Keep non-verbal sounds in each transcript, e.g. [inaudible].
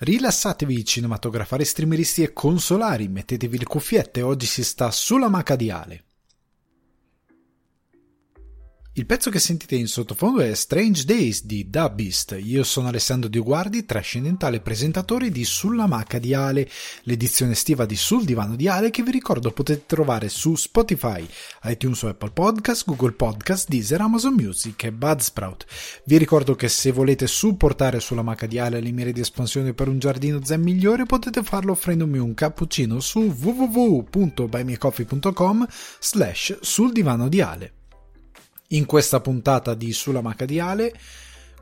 Rilassatevi cinematografari, streameristi e consolari, mettetevi le cuffiette, oggi si sta sulla maca di Ale. Il pezzo che sentite in sottofondo è Strange Days di Da Beast. Io sono Alessandro Dioguardi, trascendentale presentatore di Sulla Maca di Ale, l'edizione estiva di Sul Divano di Ale che vi ricordo potete trovare su Spotify, iTunes o Apple Podcast, Google Podcast, Deezer, Amazon Music e Budsprout. Vi ricordo che se volete supportare Sulla Maca di Ale le mire di espansione per un giardino zen migliore potete farlo offrendomi un cappuccino su www.buymeacoffee.com slash sul divano di Ale in questa puntata di Sulla Maca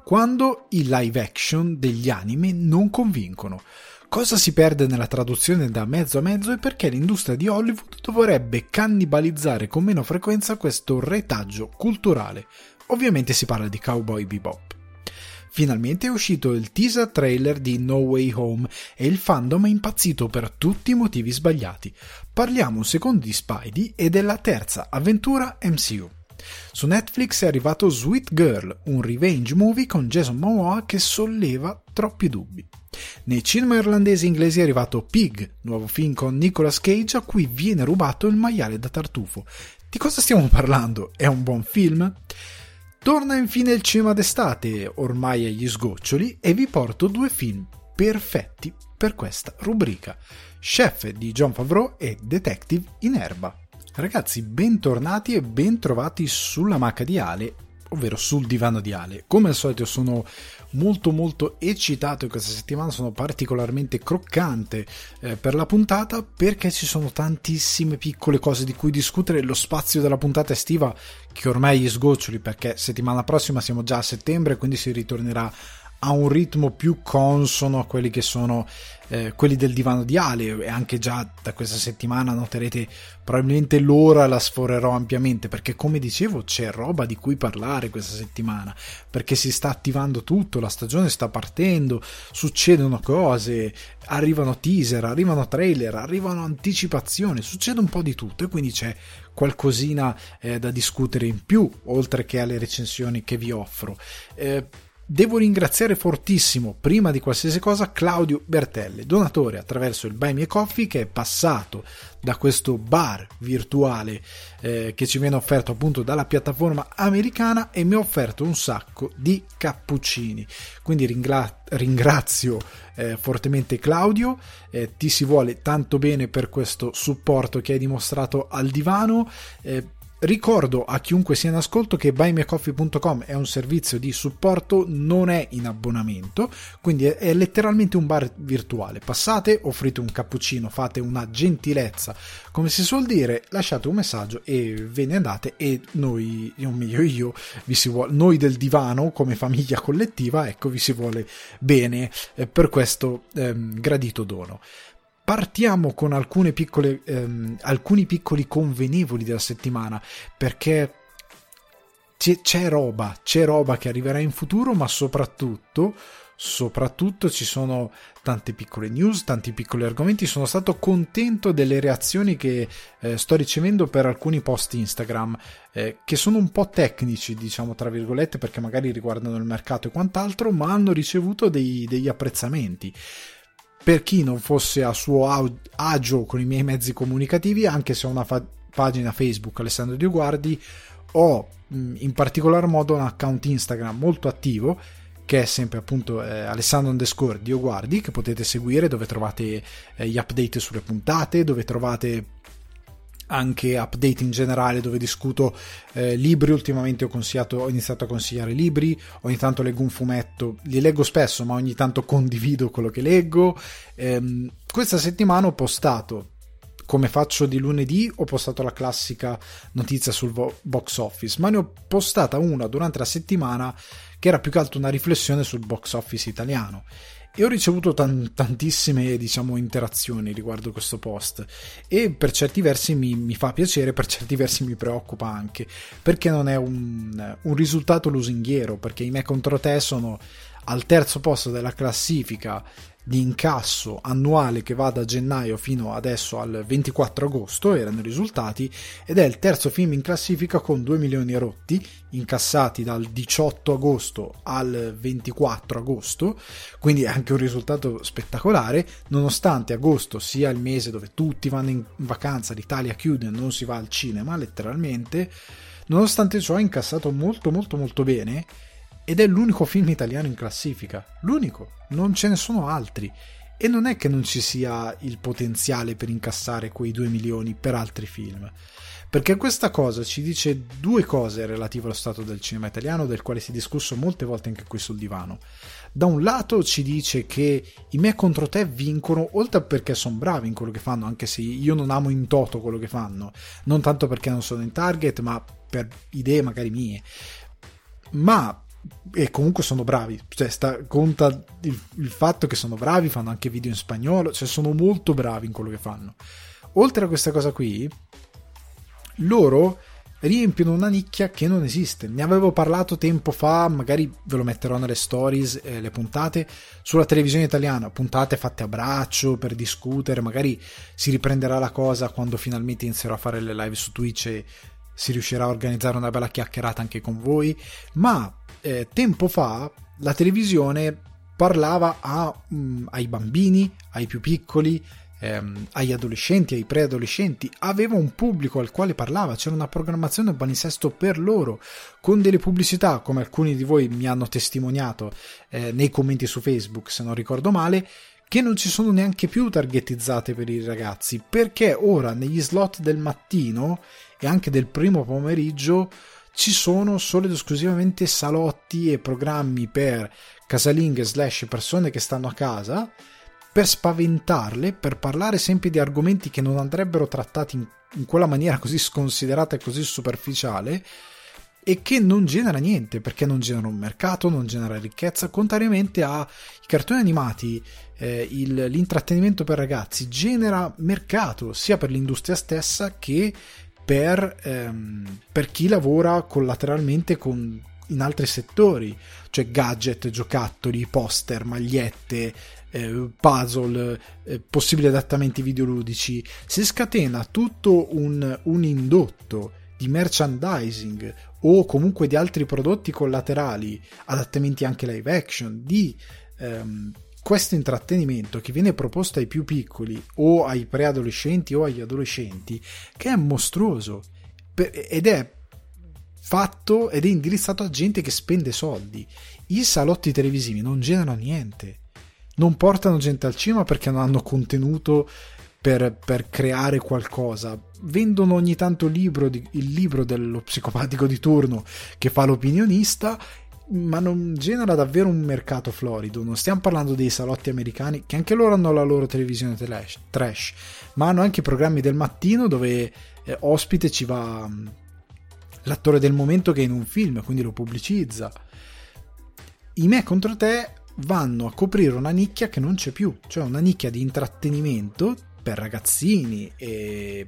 quando i live action degli anime non convincono. Cosa si perde nella traduzione da mezzo a mezzo e perché l'industria di Hollywood dovrebbe cannibalizzare con meno frequenza questo retaggio culturale. Ovviamente si parla di Cowboy Bebop. Finalmente è uscito il teaser trailer di No Way Home e il fandom è impazzito per tutti i motivi sbagliati. Parliamo un secondo di Spidey e della terza avventura MCU. Su Netflix è arrivato Sweet Girl, un revenge movie con Jason Momoa che solleva troppi dubbi. Nei cinema irlandesi e inglesi è arrivato Pig, nuovo film con Nicolas Cage a cui viene rubato il maiale da tartufo. Di cosa stiamo parlando? È un buon film? Torna infine il cinema d'estate, ormai agli sgoccioli, e vi porto due film perfetti per questa rubrica. Chef di John Favreau e Detective in erba. Ragazzi, bentornati e bentrovati sulla macca di Ale, ovvero sul divano di Ale. Come al solito sono molto molto eccitato questa settimana, sono particolarmente croccante eh, per la puntata perché ci sono tantissime piccole cose di cui discutere, lo spazio della puntata estiva che ormai gli sgoccioli perché settimana prossima siamo già a settembre, quindi si ritornerà a un ritmo più consono a quelli che sono eh, quelli del divano di Ale. E anche già da questa settimana noterete probabilmente l'ora la sforerò ampiamente perché come dicevo c'è roba di cui parlare questa settimana perché si sta attivando tutto la stagione sta partendo succedono cose arrivano teaser arrivano trailer arrivano anticipazioni succede un po' di tutto e quindi c'è qualcosina eh, da discutere in più oltre che alle recensioni che vi offro. Eh, Devo ringraziare fortissimo, prima di qualsiasi cosa, Claudio Bertelli, donatore attraverso il Buy Me Coffee che è passato da questo bar virtuale eh, che ci viene offerto appunto dalla piattaforma americana e mi ha offerto un sacco di cappuccini. Quindi ringra- ringrazio eh, fortemente Claudio, eh, ti si vuole tanto bene per questo supporto che hai dimostrato al divano. Ricordo a chiunque sia in ascolto che buymeacoffee.com è un servizio di supporto, non è in abbonamento, quindi è, letteralmente un bar virtuale. Passate, offrite un cappuccino, fate una gentilezza, come si suol dire, lasciate un messaggio e ve ne andate e noi, o meglio io, vuole, noi del divano come famiglia collettiva, ecco, vi si vuole bene eh, per questo ehm, gradito dono. Partiamo con piccole, ehm, alcuni piccoli convenevoli della settimana perché c'è, c'è roba, c'è roba che arriverà in futuro, ma soprattutto soprattutto ci sono tante piccole news, tanti piccoli argomenti. Sono stato contento delle reazioni che eh, sto ricevendo per alcuni post Instagram, eh, che sono un po' tecnici, diciamo tra virgolette, perché magari riguardano il mercato e quant'altro, ma hanno ricevuto dei, degli apprezzamenti per chi non fosse a suo agio con i miei mezzi comunicativi, anche se ho una fa- pagina Facebook Alessandro Dioguardi, ho in particolar modo un account Instagram molto attivo che è sempre appunto eh, Alessandro underscore Dioguardi che potete seguire dove trovate eh, gli update sulle puntate, dove trovate anche update in generale dove discuto eh, libri. Ultimamente ho, ho, iniziato a consigliare libri. Ogni tanto leggo un fumetto. Li leggo spesso ma ogni tanto condivido quello che leggo. Ehm, questa settimana ho postato come faccio di lunedì ho postato la classica notizia sul vo- box office ma ne ho postata una durante la settimana che era più che altro una riflessione sul box office italiano e ho ricevuto tan- tantissime diciamo interazioni riguardo questo post e per certi versi mi, mi, fa piacere per certi versi mi preoccupa anche perché non è un, un risultato lusinghiero perché i me contro te sono al terzo posto della classifica di incasso annuale che va da gennaio fino adesso al 24 agosto, erano i risultati, ed è il terzo film in classifica con 2 milioni rotti, incassati dal 18 agosto al 24 agosto, quindi è anche un risultato spettacolare, nonostante agosto sia il mese dove tutti vanno in vacanza, l'Italia chiude, non si va al cinema letteralmente, nonostante ciò ha incassato molto molto molto bene ed è l'unico film italiano in classifica, l'unico, non ce ne sono altri. E non è che non ci sia il potenziale per incassare quei 2 milioni per altri film. Perché questa cosa ci dice due cose relative allo stato del cinema italiano, del quale si è discusso molte volte anche qui sul divano. Da un lato ci dice che i me contro te vincono, oltre perché sono bravi in quello che fanno, anche se io non amo in toto quello che fanno, non tanto perché non sono in target, ma per idee magari mie. Ma e comunque sono bravi, cioè sta, conta il, il, fatto che sono bravi, fanno anche video in spagnolo, cioè sono molto bravi in quello che fanno. Oltre a questa cosa qui, loro riempiono una nicchia che non esiste. Ne avevo parlato tempo fa, magari ve lo metterò nelle stories, eh, le puntate sulla televisione italiana, puntate fatte a braccio per discutere, magari si riprenderà la cosa quando finalmente inizierò a fare le live su Twitch e si riuscirà a organizzare una bella chiacchierata anche con voi, ma eh, tempo fa la televisione parlava a, um, ai bambini, ai più piccoli, ehm, agli adolescenti, ai preadolescenti, aveva un pubblico al quale parlava, c'era una programmazione palinsesto per loro, con delle pubblicità, come alcuni di voi mi hanno testimoniato eh, nei commenti su Facebook, se non ricordo male, che non ci sono neanche più targetizzate per i ragazzi, perché ora negli slot del mattino e anche del primo pomeriggio ci sono solo ed esclusivamente salotti e programmi per casalinghe slash persone che stanno a casa per spaventarle, per parlare sempre di argomenti che non andrebbero trattati in, in quella maniera così sconsiderata e così superficiale e che non genera niente perché non genera un mercato, non genera ricchezza, contrariamente ai cartoni animati, eh, il, l'intrattenimento per ragazzi genera mercato sia per l'industria stessa che per, ehm, per chi lavora collateralmente con, in altri settori, cioè gadget, giocattoli, poster, magliette, eh, puzzle, eh, possibili adattamenti videoludici. Si scatena tutto un, un indotto di merchandising o comunque di altri prodotti collaterali, adattamenti anche live action, di ehm, questo intrattenimento che viene proposto ai più piccoli o ai preadolescenti o agli adolescenti, che è mostruoso ed è fatto ed è indirizzato a gente che spende soldi. I salotti televisivi non generano niente, non portano gente al cinema perché non hanno contenuto per, per creare qualcosa. Vendono ogni tanto libro di, il libro dello psicopatico di turno che fa l'opinionista ma non genera davvero un mercato florido. Non stiamo parlando dei salotti americani, che anche loro hanno la loro televisione trash, ma hanno anche i programmi del mattino dove eh, ospite ci va mm, l'attore del momento che è in un film, quindi lo pubblicizza. I me contro te vanno a coprire una nicchia che non c'è più, cioè una nicchia di intrattenimento per ragazzini e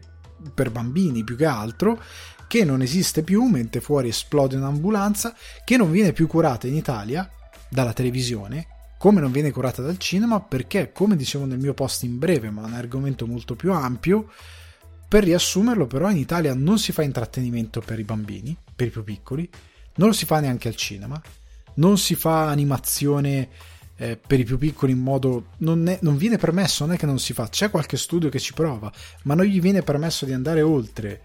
per bambini più che altro che non esiste più mentre fuori esplode un'ambulanza, che non viene più curata in Italia dalla televisione, come non viene curata dal cinema, perché, come dicevo nel mio post in breve, ma è un argomento molto più ampio, per riassumerlo però in Italia non si fa intrattenimento per i bambini, per i più piccoli, non lo si fa neanche al cinema, non si fa animazione eh, per i più piccoli in modo non, è, non, viene permesso, non è che non si fa, c'è qualche studio che ci prova, ma non gli viene permesso di andare oltre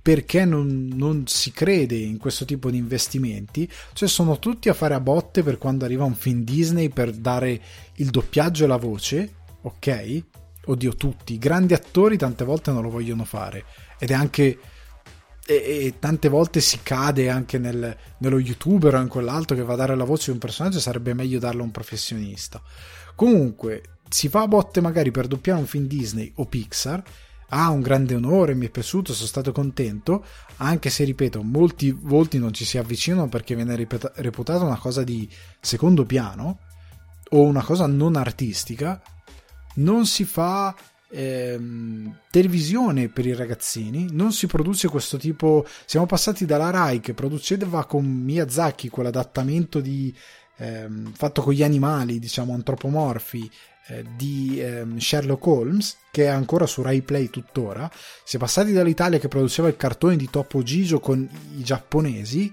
perché non, non, si crede in questo tipo di investimenti, cioè sono tutti a fare a botte per quando arriva un film Disney per dare il doppiaggio e la voce, ok? Oddio, tutti, i grandi attori tante volte non lo vogliono fare ed è anche... E, e tante volte si cade anche nel, nello youtuber o in quell'altro che va a dare la voce di un personaggio, sarebbe meglio darlo a un professionista. Comunque, si fa a botte magari per doppiare un film Disney o Pixar ha un grande onore, mi è piaciuto, sono stato contento, anche se ripeto, molti volti non ci si avvicinano perché viene reputata una cosa di secondo piano o una cosa non artistica, non si fa ehm, televisione per i ragazzini, non si produce questo tipo, siamo passati dalla Rai che produceva con Miyazaki quell'adattamento di ehm, fatto con gli animali, diciamo antropomorfi, di ehm, Sherlock Holmes, che è ancora su Rai Play tuttora. Si è passati dall'Italia che produceva il cartone di Topo Gigio con i giapponesi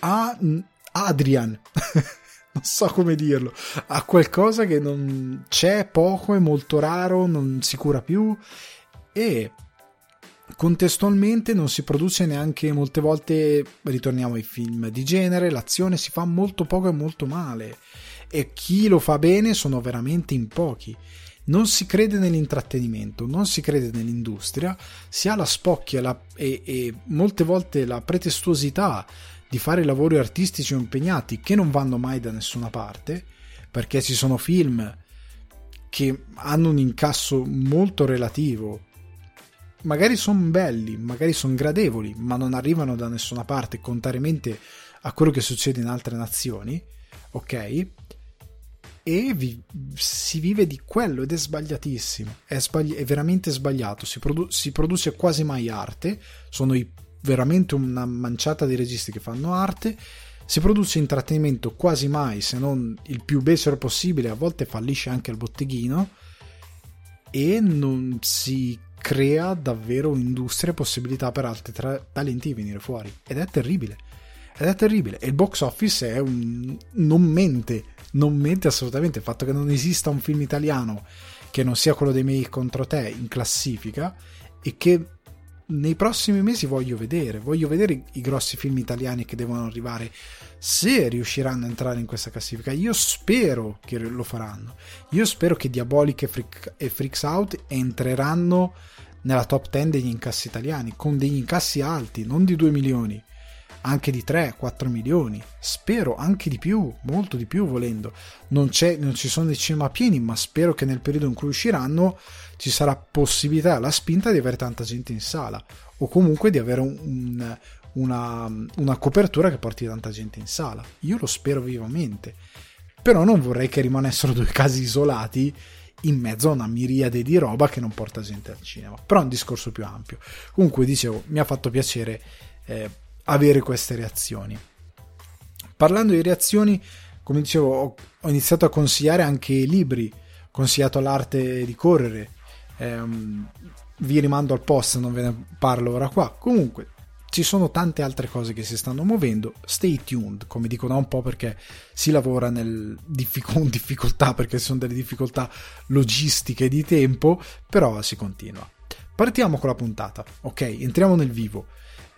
a mm, Adrian. [laughs] non so come dirlo, a qualcosa che non c'è poco, è molto raro, non si cura più e contestualmente non si produce neanche molte volte, ritorniamo ai film di genere, l'azione si fa molto poco e molto male e chi lo fa bene sono veramente in pochi. Non si crede nell'intrattenimento, non si crede nell'industria, si ha la spocchia la, e, e molte volte la pretestuosità di fare lavori artistici impegnati che non vanno mai da nessuna parte, perché ci sono film che hanno un incasso molto relativo. Magari sono belli, magari sono gradevoli, ma non arrivano da nessuna parte, contrariamente a quello che succede in altre nazioni, ok? E vi, si vive di quello ed è sbagliatissimo, è, sbagli- è veramente sbagliato, si, produ- si produce quasi mai arte, sono i veramente una manciata di registi che fanno arte. Si produce intrattenimento quasi mai, se non il più becero possibile, a volte fallisce anche il botteghino e non si crea davvero industria e possibilità per altri tra- talenti di venire fuori. Ed è terribile. Ed è terribile. E il box office è un... non mente, non mente assolutamente. Il fatto che non esista un film italiano che non sia quello dei miei contro te in classifica e che nei prossimi mesi voglio vedere, voglio vedere i grossi film italiani che devono arrivare, se riusciranno a entrare in questa classifica. Io spero che lo faranno. Io spero che Diabolic e, Freak, e Freaks Out entreranno nella top 10 degli incassi italiani, con degli incassi alti, non di 2 milioni, anche di 3-4 milioni. Spero anche di più, molto di più volendo. Non, non ci sono dei cinema pieni, ma spero che nel periodo in cui usciranno ci sarà possibilità, la spinta di avere tanta gente in sala o comunque di avere un, un, una, una copertura che porti tanta gente in sala. Io lo spero vivamente, però non vorrei che rimanessero due casi isolati in mezzo a una miriade di roba che non porta gente al cinema. Però è un discorso più ampio. Comunque, dicevo, mi ha fatto piacere eh, avere queste reazioni. Parlando di reazioni, come dicevo, ho, iniziato a consigliare anche libri, ho consigliato l'arte di correre, ehm, vi rimando al post, non ve ne parlo ora qua. Comunque, ci sono tante altre cose che si stanno muovendo. Stay tuned, come dico da un po', perché si lavora nel diffic- [laughs] difficoltà, perché sono delle difficoltà logistiche di tempo, però si continua. Partiamo con la puntata, ok? Entriamo nel vivo.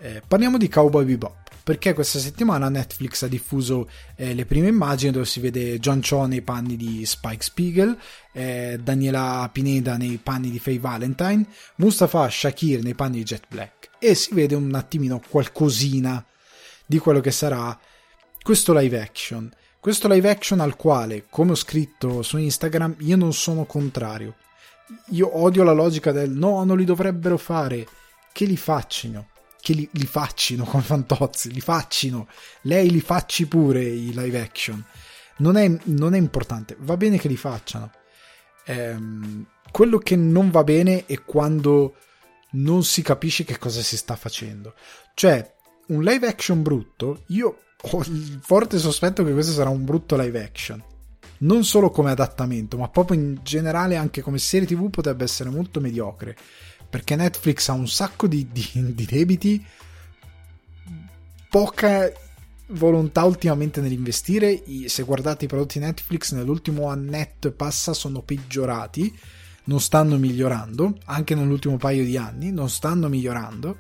Eh, parliamo di Cowboy Bebop perché questa settimana Netflix ha diffuso eh, le prime immagini dove si vede John Cho nei panni di Spike Spiegel, eh, Daniela Pineda nei panni di Faye Valentine, Mustafa Shakir nei panni di Jet Black e si vede un attimino qualcosina di quello che sarà questo live action. Questo live action al quale, come ho scritto su Instagram, io non sono contrario. Io odio la logica del no, non li dovrebbero fare, che li facciano che li, li faccino come Fantozzi, li faccino, lei li facci pure i live action. Non è, non è importante, va bene che li facciano. Ehm, quello che non va bene è quando non si capisce che cosa si sta facendo. Cioè, un live action brutto, io ho il forte sospetto che questo sarà un brutto live action. Non solo come adattamento, ma proprio in generale anche come serie TV potrebbe essere molto mediocre perché Netflix ha un sacco di, di, di debiti, poca volontà ultimamente nell'investire. Se guardate i prodotti Netflix nell'ultimo annetto e passa sono peggiorati, non stanno migliorando, anche nell'ultimo paio di anni, non stanno migliorando,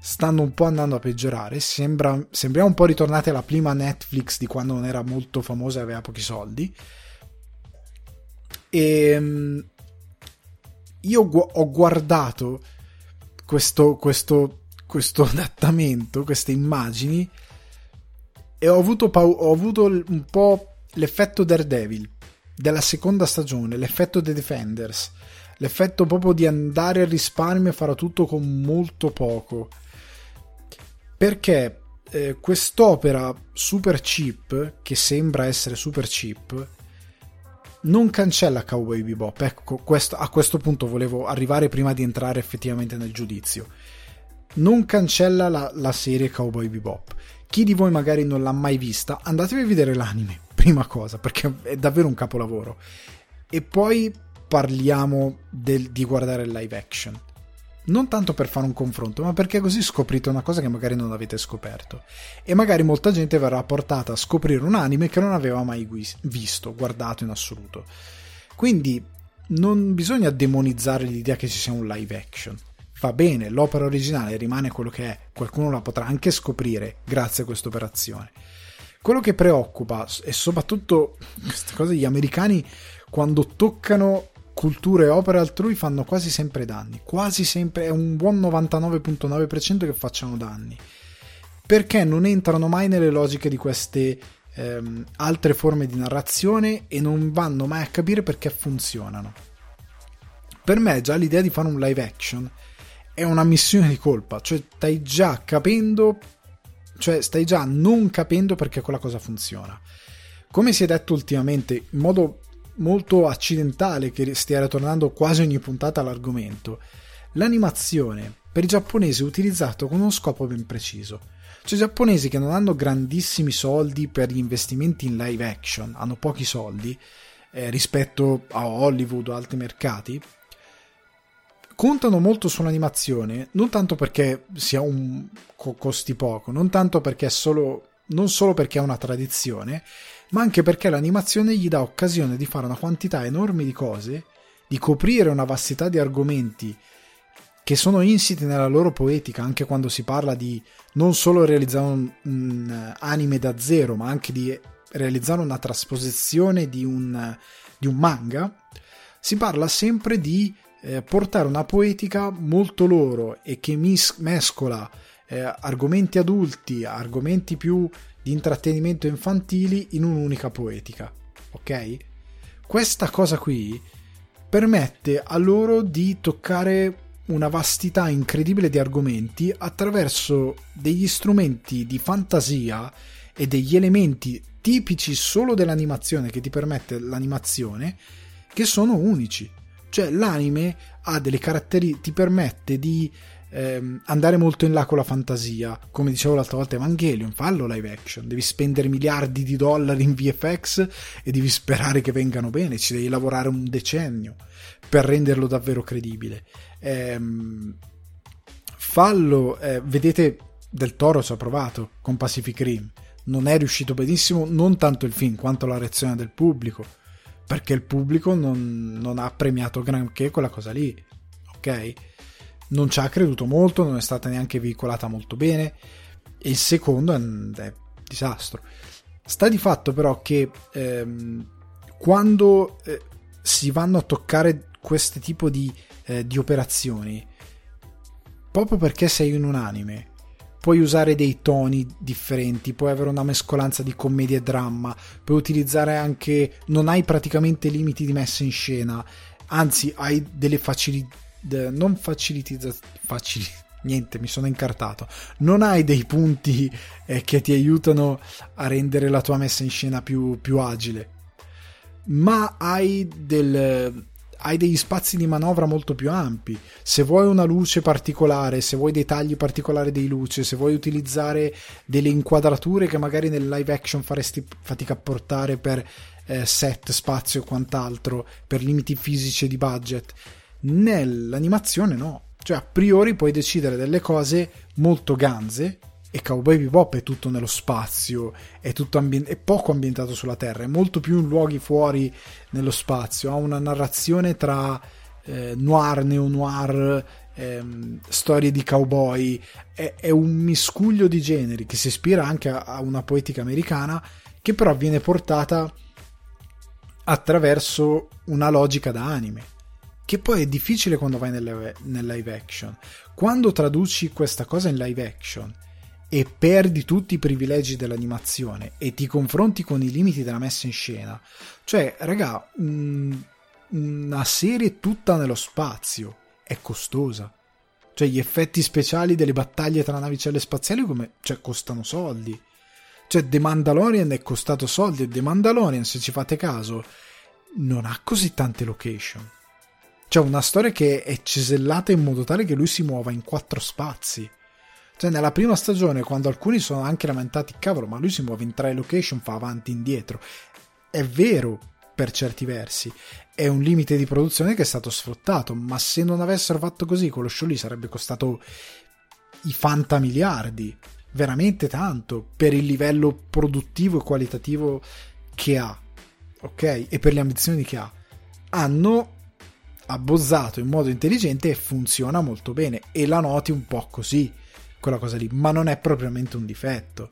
stanno un po' andando a peggiorare. Sembra, sembriamo un po' ritornati alla prima Netflix di quando non era molto famosa e aveva pochi soldi. E ehm, io gu- ho guardato questo, questo, questo [laughs] adattamento, queste immagini e ho avuto, pau- ho avuto un po' l'effetto Daredevil della seconda stagione, l'effetto The Defenders, l'effetto proprio di andare a risparmio e fare tutto con molto poco. Perché eh, quest'opera super cheap, che sembra essere super cheap, non cancella Cowboy Bebop. Ecco, questo, a questo punto volevo arrivare prima di entrare effettivamente nel giudizio. Non cancella la, la serie Cowboy Bebop. chi di voi magari non l'ha mai vista, andatevi a vedere l'anime, [laughs] prima cosa, perché è davvero un capolavoro. E poi parliamo del, di guardare il live action. Non tanto per fare un confronto, ma perché così scoprite una cosa che magari non avete scoperto. E magari molta gente verrà portata a scoprire un anime che non aveva mai visto, guardato in assoluto. Quindi non bisogna demonizzare l'idea che ci sia un live action. Va bene, l'opera originale rimane quello che è, qualcuno la potrà anche scoprire grazie a questa operazione. Quello che preoccupa, e soprattutto [laughs] queste cose, gli americani quando toccano culture e opere altrui fanno quasi sempre danni, quasi sempre, è un buon 99.9% che facciano danni, perché non entrano mai nelle logiche di queste ehm, altre forme di narrazione e non vanno mai a capire perché funzionano. Per me già l'idea di fare un live action è una missione di colpa, cioè stai già capendo, cioè stai già non capendo perché quella cosa funziona. Come si è detto ultimamente in modo molto accidentale che stia ritornando quasi ogni puntata all'argomento, l'animazione per i giapponesi è utilizzato con uno scopo ben preciso. Cioè i giapponesi che non hanno grandissimi soldi per gli investimenti in live action, hanno pochi soldi eh, rispetto a Hollywood o altri mercati, contano molto sull'animazione, non tanto perché sia un costi poco, non tanto perché è solo non solo perché è una tradizione, ma anche perché l'animazione gli dà occasione di fare una quantità enorme di cose, di coprire una vastità di argomenti che sono insiti nella loro poetica, anche quando si parla di non solo realizzare un, un anime da zero, ma anche di realizzare una trasposizione di un, di un manga, si parla sempre di eh, portare una poetica molto loro e che mis- mescola eh, argomenti adulti, argomenti più di intrattenimento infantili in un'unica poetica. Ok? Questa cosa qui permette a loro di toccare una vastità incredibile di argomenti attraverso degli strumenti di fantasia e degli elementi tipici solo dell'animazione che ti permette l'animazione che sono unici. Cioè l'anime ha delle caratteristiche, ti permette di ehm, andare molto in là con la fantasia. Come dicevo l'altra volta, Evangelion, fallo live action. Devi spendere miliardi di dollari in VFX e devi sperare che vengano bene. Ci devi lavorare un decennio per renderlo davvero credibile. Ehm, fallo, eh, vedete, Del Toro ci ha provato con Pacific Rim. Non è riuscito benissimo, non tanto il film quanto la reazione del pubblico, perché il pubblico non, non ha premiato granché quella cosa lì. Ok? Non ci ha creduto molto, non è stata neanche veicolata molto bene e il secondo è un disastro. Sta di fatto però che ehm, quando eh, si vanno a toccare questo tipo di, eh, di operazioni, proprio perché sei in un anime, puoi usare dei toni differenti, puoi avere una mescolanza di commedia e dramma, puoi utilizzare anche, non hai praticamente limiti di messa in scena, anzi hai delle facilità non facilitizza facili, niente mi sono incartato non hai dei punti eh, che ti aiutano a rendere la tua messa in scena più, più agile ma hai del hai degli spazi di manovra molto più ampi. Se vuoi una luce particolare, se vuoi dei tagli particolari di luce, se vuoi utilizzare delle inquadrature che magari nel live action faresti fatica a portare per eh, set, spazio e quant'altro, per limiti fisici e di budget, Nell'animazione no, cioè a priori puoi decidere delle cose molto ganze e Cowboy Bebop è tutto nello spazio, è, tutto ambien- è poco ambientato sulla Terra, è molto più in luoghi fuori nello spazio, ha una narrazione tra eh, noir, neo-noir, ehm, storie di cowboy, è, è, un miscuglio di generi che si ispira anche a, a una poetica americana che però viene portata attraverso una logica da anime che poi è difficile quando vai nel, nel live action. Quando traduci questa cosa in live action e perdi tutti i privilegi dell'animazione e ti confronti con i limiti della messa in scena, cioè, raga, un, una serie tutta nello spazio è costosa. Cioè, gli effetti speciali delle battaglie tra navicelle spaziali come, cioè, costano soldi. Cioè, The Mandalorian è costato soldi e The Mandalorian, se ci fate caso, non ha così tante location. C'è una storia che è cesellata in modo tale che lui si muova in quattro spazi. Cioè, nella prima stagione, quando alcuni sono anche lamentati, cavolo, ma lui si muove in tre location, fa avanti e indietro. È vero per certi versi. È un limite di produzione che è stato sfruttato, ma se non avessero fatto così, quello show lì sarebbe costato i fanta miliardi. Veramente tanto per il livello produttivo e qualitativo che ha. Ok? E per le ambizioni che ha. Hanno abbozzato in modo intelligente e funziona molto bene. E la noti un po' così quella cosa lì, ma non è propriamente un difetto.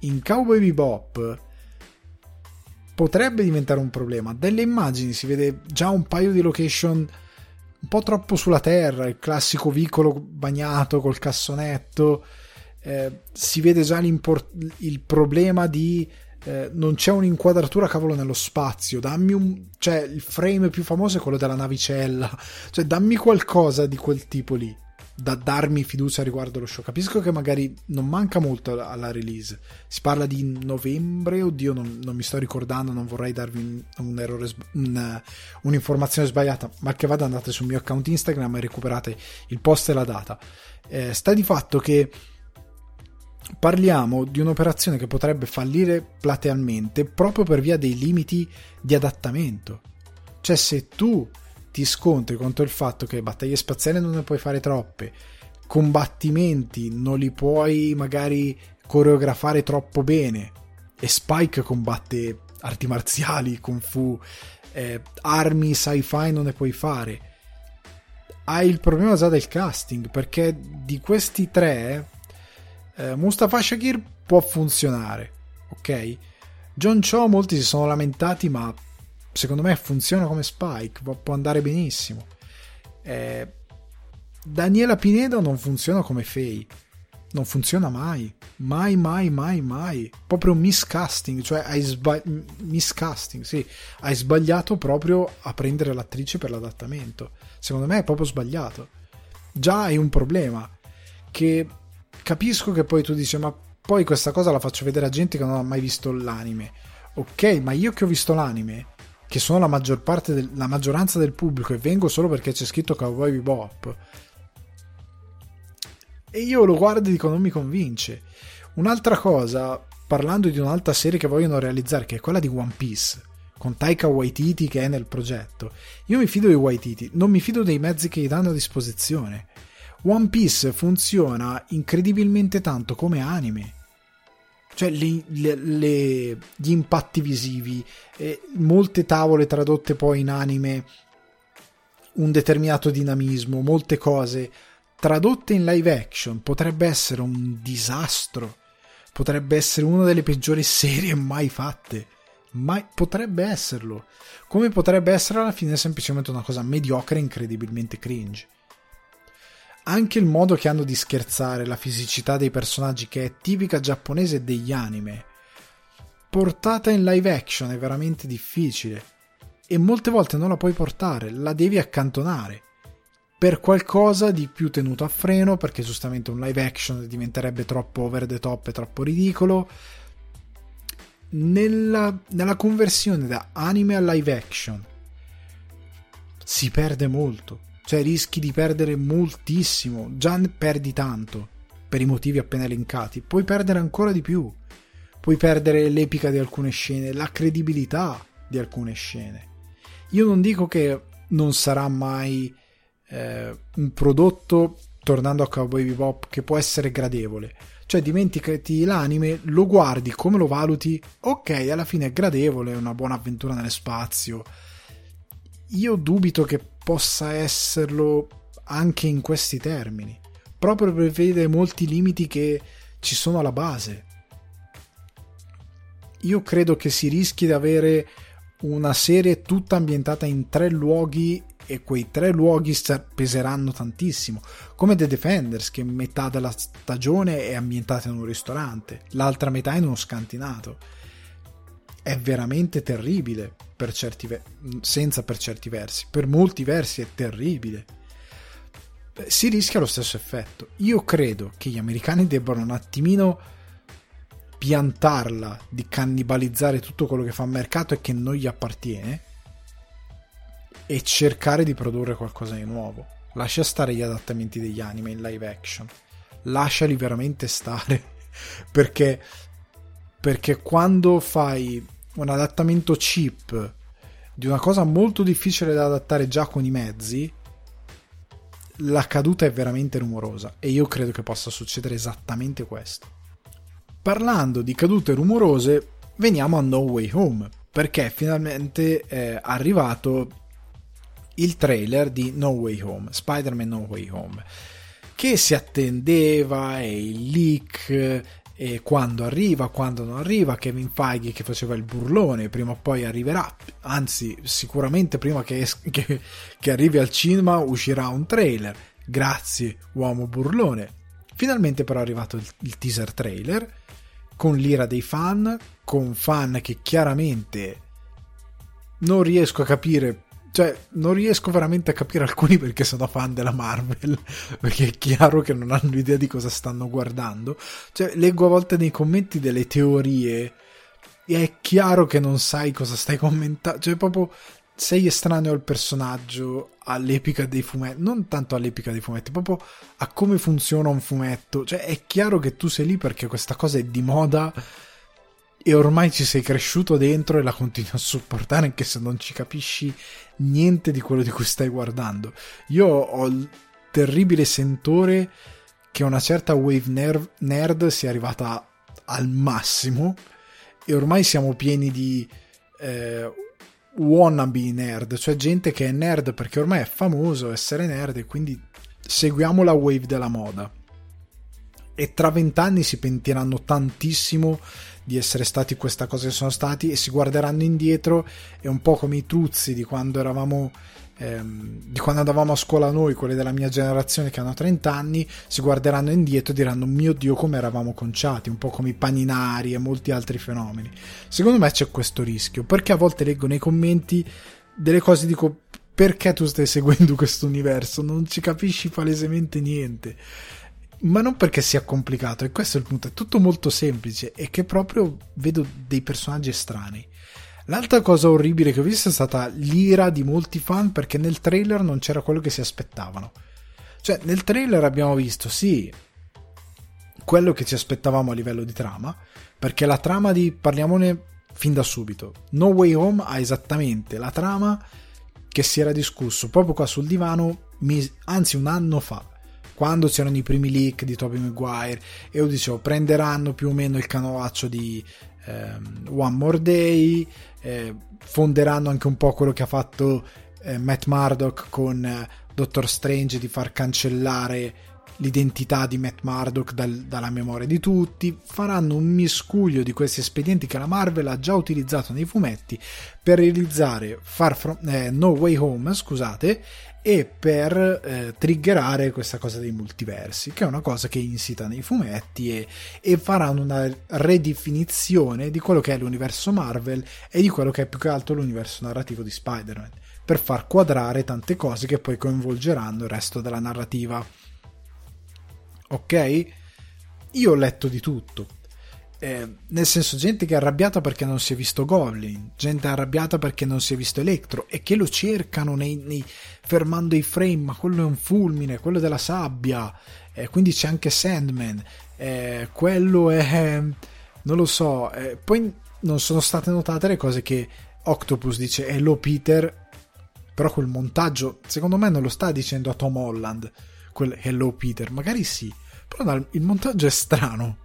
In Cowboy Bebop potrebbe diventare un problema. Dalle immagini si vede già un paio di location un po' troppo sulla terra, il classico vicolo bagnato col cassonetto. Eh, si vede già il problema di eh, non c'è un'inquadratura cavolo nello spazio dammi un cioè il frame più famoso è quello della navicella cioè dammi qualcosa di quel tipo lì da darmi fiducia riguardo lo show. Capisco che magari non manca molto alla release. Si parla di novembre, oddio, non, non mi sto ricordando, non vorrei darvi un errore, un, un'informazione sbagliata, ma che vada andate sul mio account Instagram e recuperate il post e la data. Eh, sta di fatto che parliamo di un'operazione che potrebbe fallire platealmente proprio per via dei limiti di adattamento. Cioè, se tu ti scontri contro il fatto che battaglie spaziali non ne puoi fare troppe, combattimenti non li puoi magari coreografare troppo bene e Spike combatte arti marziali, kung fu, eh, armi sci-fi non ne puoi fare. Hai il problema già del casting perché di questi tre eh, Mustafa Shakir può funzionare, ok? John Cho molti si sono lamentati ma secondo me funziona come Spike, può andare benissimo. Eh, Daniela Pinedo non funziona come Faye. Non funziona mai, mai, mai, mai, mai. Proprio miscasting, cioè hai, sba- miscasting, sì. hai sbagliato proprio a prendere l'attrice per l'adattamento. Secondo me è proprio sbagliato. Già hai un problema che capisco che poi tu dici, ma poi questa cosa la faccio vedere a gente che non ha mai visto l'anime. Ok, ma io che ho visto l'anime che sono la maggior parte del, la maggioranza del pubblico e vengo solo perché c'è scritto Cowboy Bebop. E io lo guardo e dico non mi convince. Un'altra cosa parlando di un'altra serie che vogliono realizzare che è quella di One Piece con Taika Waititi che è nel progetto. Io mi fido di Waititi non mi fido dei mezzi che gli danno a disposizione One Piece funziona incredibilmente tanto come anime. Cioè le, le, le, gli impatti visivi, eh, molte tavole tradotte poi in anime, un determinato dinamismo, molte cose tradotte in live action potrebbe essere un disastro, potrebbe essere una delle peggiori [laughs] serie mai fatte. Mai, potrebbe esserlo, come potrebbe essere alla fine semplicemente una cosa mediocre e incredibilmente cringe anche il modo che hanno di scherzare, la fisicità dei personaggi che è tipica giapponese degli anime, portata in live action è veramente difficile. E molte volte non la puoi portare, la devi accantonare. Per qualcosa di più tenuto a freno perché giustamente un live action diventerebbe troppo over the top e troppo ridicolo. Nella, nella conversione da anime a live action si perde molto cioè rischi di perdere moltissimo, già perdi tanto per i motivi appena elencati, puoi perdere ancora di più, puoi perdere l'epica di alcune scene, la credibilità di alcune scene. Io non dico che non sarà mai eh, un prodotto, tornando a Cowboy Bebop, che può essere gradevole. Cioè dimenticati l'anime, lo guardi, come lo valuti, ok, alla fine è gradevole, è una buona avventura nello spazio. Io dubito che possa esserlo anche in questi termini, proprio per vedere molti limiti che ci sono alla base. Io credo che si rischi di avere una serie tutta ambientata in tre luoghi e quei tre luoghi peseranno tantissimo, come The Defenders che metà della stagione è ambientata in un ristorante, l'altra metà in uno scantinato. È veramente terribile per certi ve- senza per certi versi, per molti versi è terribile. Si rischia lo stesso effetto. Io credo che gli americani debbano un attimino piantarla di cannibalizzare tutto quello che fa mercato e che non gli appartiene e cercare di produrre qualcosa di nuovo. Lascia stare gli adattamenti degli anime in live action. lasciali veramente stare [laughs] perché perché quando fai un adattamento cheap di una cosa molto difficile da adattare già con i mezzi la caduta è veramente rumorosa e io credo che possa succedere esattamente questo. Parlando di cadute rumorose veniamo a No Way Home perché finalmente è arrivato il trailer di No Way Home, Spider-Man No Way Home, che si attendeva e il leak e quando arriva, quando non arriva, Kevin Feige che faceva il burlone, prima o poi arriverà, anzi sicuramente prima che, es- [laughs] che, che arrivi al cinema uscirà un trailer, grazie uomo burlone. Finalmente però è arrivato il, il teaser trailer con l'ira dei fan, con fan che chiaramente non riesco a capire cioè, non riesco veramente a capire alcuni perché sono fan della Marvel, [laughs] perché è chiaro che non hanno idea di cosa stanno guardando. Cioè, leggo a volte nei commenti delle teorie e è chiaro che non sai cosa stai commentando. Cioè, proprio sei estraneo al personaggio, all'epica dei fumetti, non tanto all'epica dei fumetti, proprio a come funziona un fumetto. Cioè, è chiaro che tu sei lì perché questa cosa è di moda e ormai ci sei cresciuto dentro e la continui a supportare anche se non ci capisci niente di quello di cui stai guardando. Io ho il terribile sentore che una certa wave nerd, nerd sia arrivata al massimo e ormai siamo pieni di eh, wannabe nerd, cioè gente che è nerd perché ormai è famoso essere nerd e quindi seguiamo la wave della moda. E tra vent'anni si pentiranno tantissimo di essere stati questa cosa che sono stati e si guarderanno indietro è un po' come i truzzi di quando eravamo ehm, di quando andavamo a scuola noi, quelli della mia generazione che hanno 30 anni, si guarderanno indietro e diranno mio Dio come eravamo conciati, un po' come i paninari e molti altri fenomeni. Secondo me c'è questo rischio, perché a volte leggo nei commenti delle cose dico perché tu stai seguendo [laughs] questo universo, non ci capisci palesemente niente ma non perché sia complicato, e questo è il punto, è tutto molto semplice e che proprio vedo dei personaggi strani. L'altra cosa orribile che ho visto è stata l'ira di molti fan perché nel trailer non c'era quello che si aspettavano. Cioè, nel trailer abbiamo visto, sì, quello che ci aspettavamo a livello di trama, perché la trama di, parliamone fin da subito, No Way Home ha esattamente la trama che si era discusso proprio qua sul divano, anzi un anno fa quando c'erano i primi leak di Tobey Maguire e io dicevo prenderanno più o meno il canovaccio di ehm, One More Day eh, fonderanno anche un po' quello che ha fatto eh, Matt Murdock con eh, Doctor Strange di far cancellare l'identità di Matt Murdock dal, dalla memoria di tutti, faranno un miscuglio di questi espedienti che la Marvel ha già utilizzato nei fumetti per realizzare Far From, eh, No Way Home, scusate, e per eh, triggerare questa cosa dei multiversi, che è una cosa che insita nei fumetti e, e, faranno una redefinizione di quello che è l'universo Marvel e di quello che è più che altro l'universo narrativo di Spider-Man, per far quadrare tante cose che poi coinvolgeranno il resto della narrativa. Ok? Io ho letto di tutto, eh, nel senso gente che è arrabbiata perché non si è visto Goblin, gente arrabbiata perché non si è visto Electro e che lo cercano nei, nei, fermando i frame, ma quello è un fulmine, quello della sabbia, eh, quindi c'è anche Sandman, eh, quello è... non lo so, eh, poi non sono state notate le cose che Octopus dice Hello Peter, però quel montaggio secondo me non lo sta dicendo a Tom Holland, quel Hello Peter, magari sì, però il montaggio è strano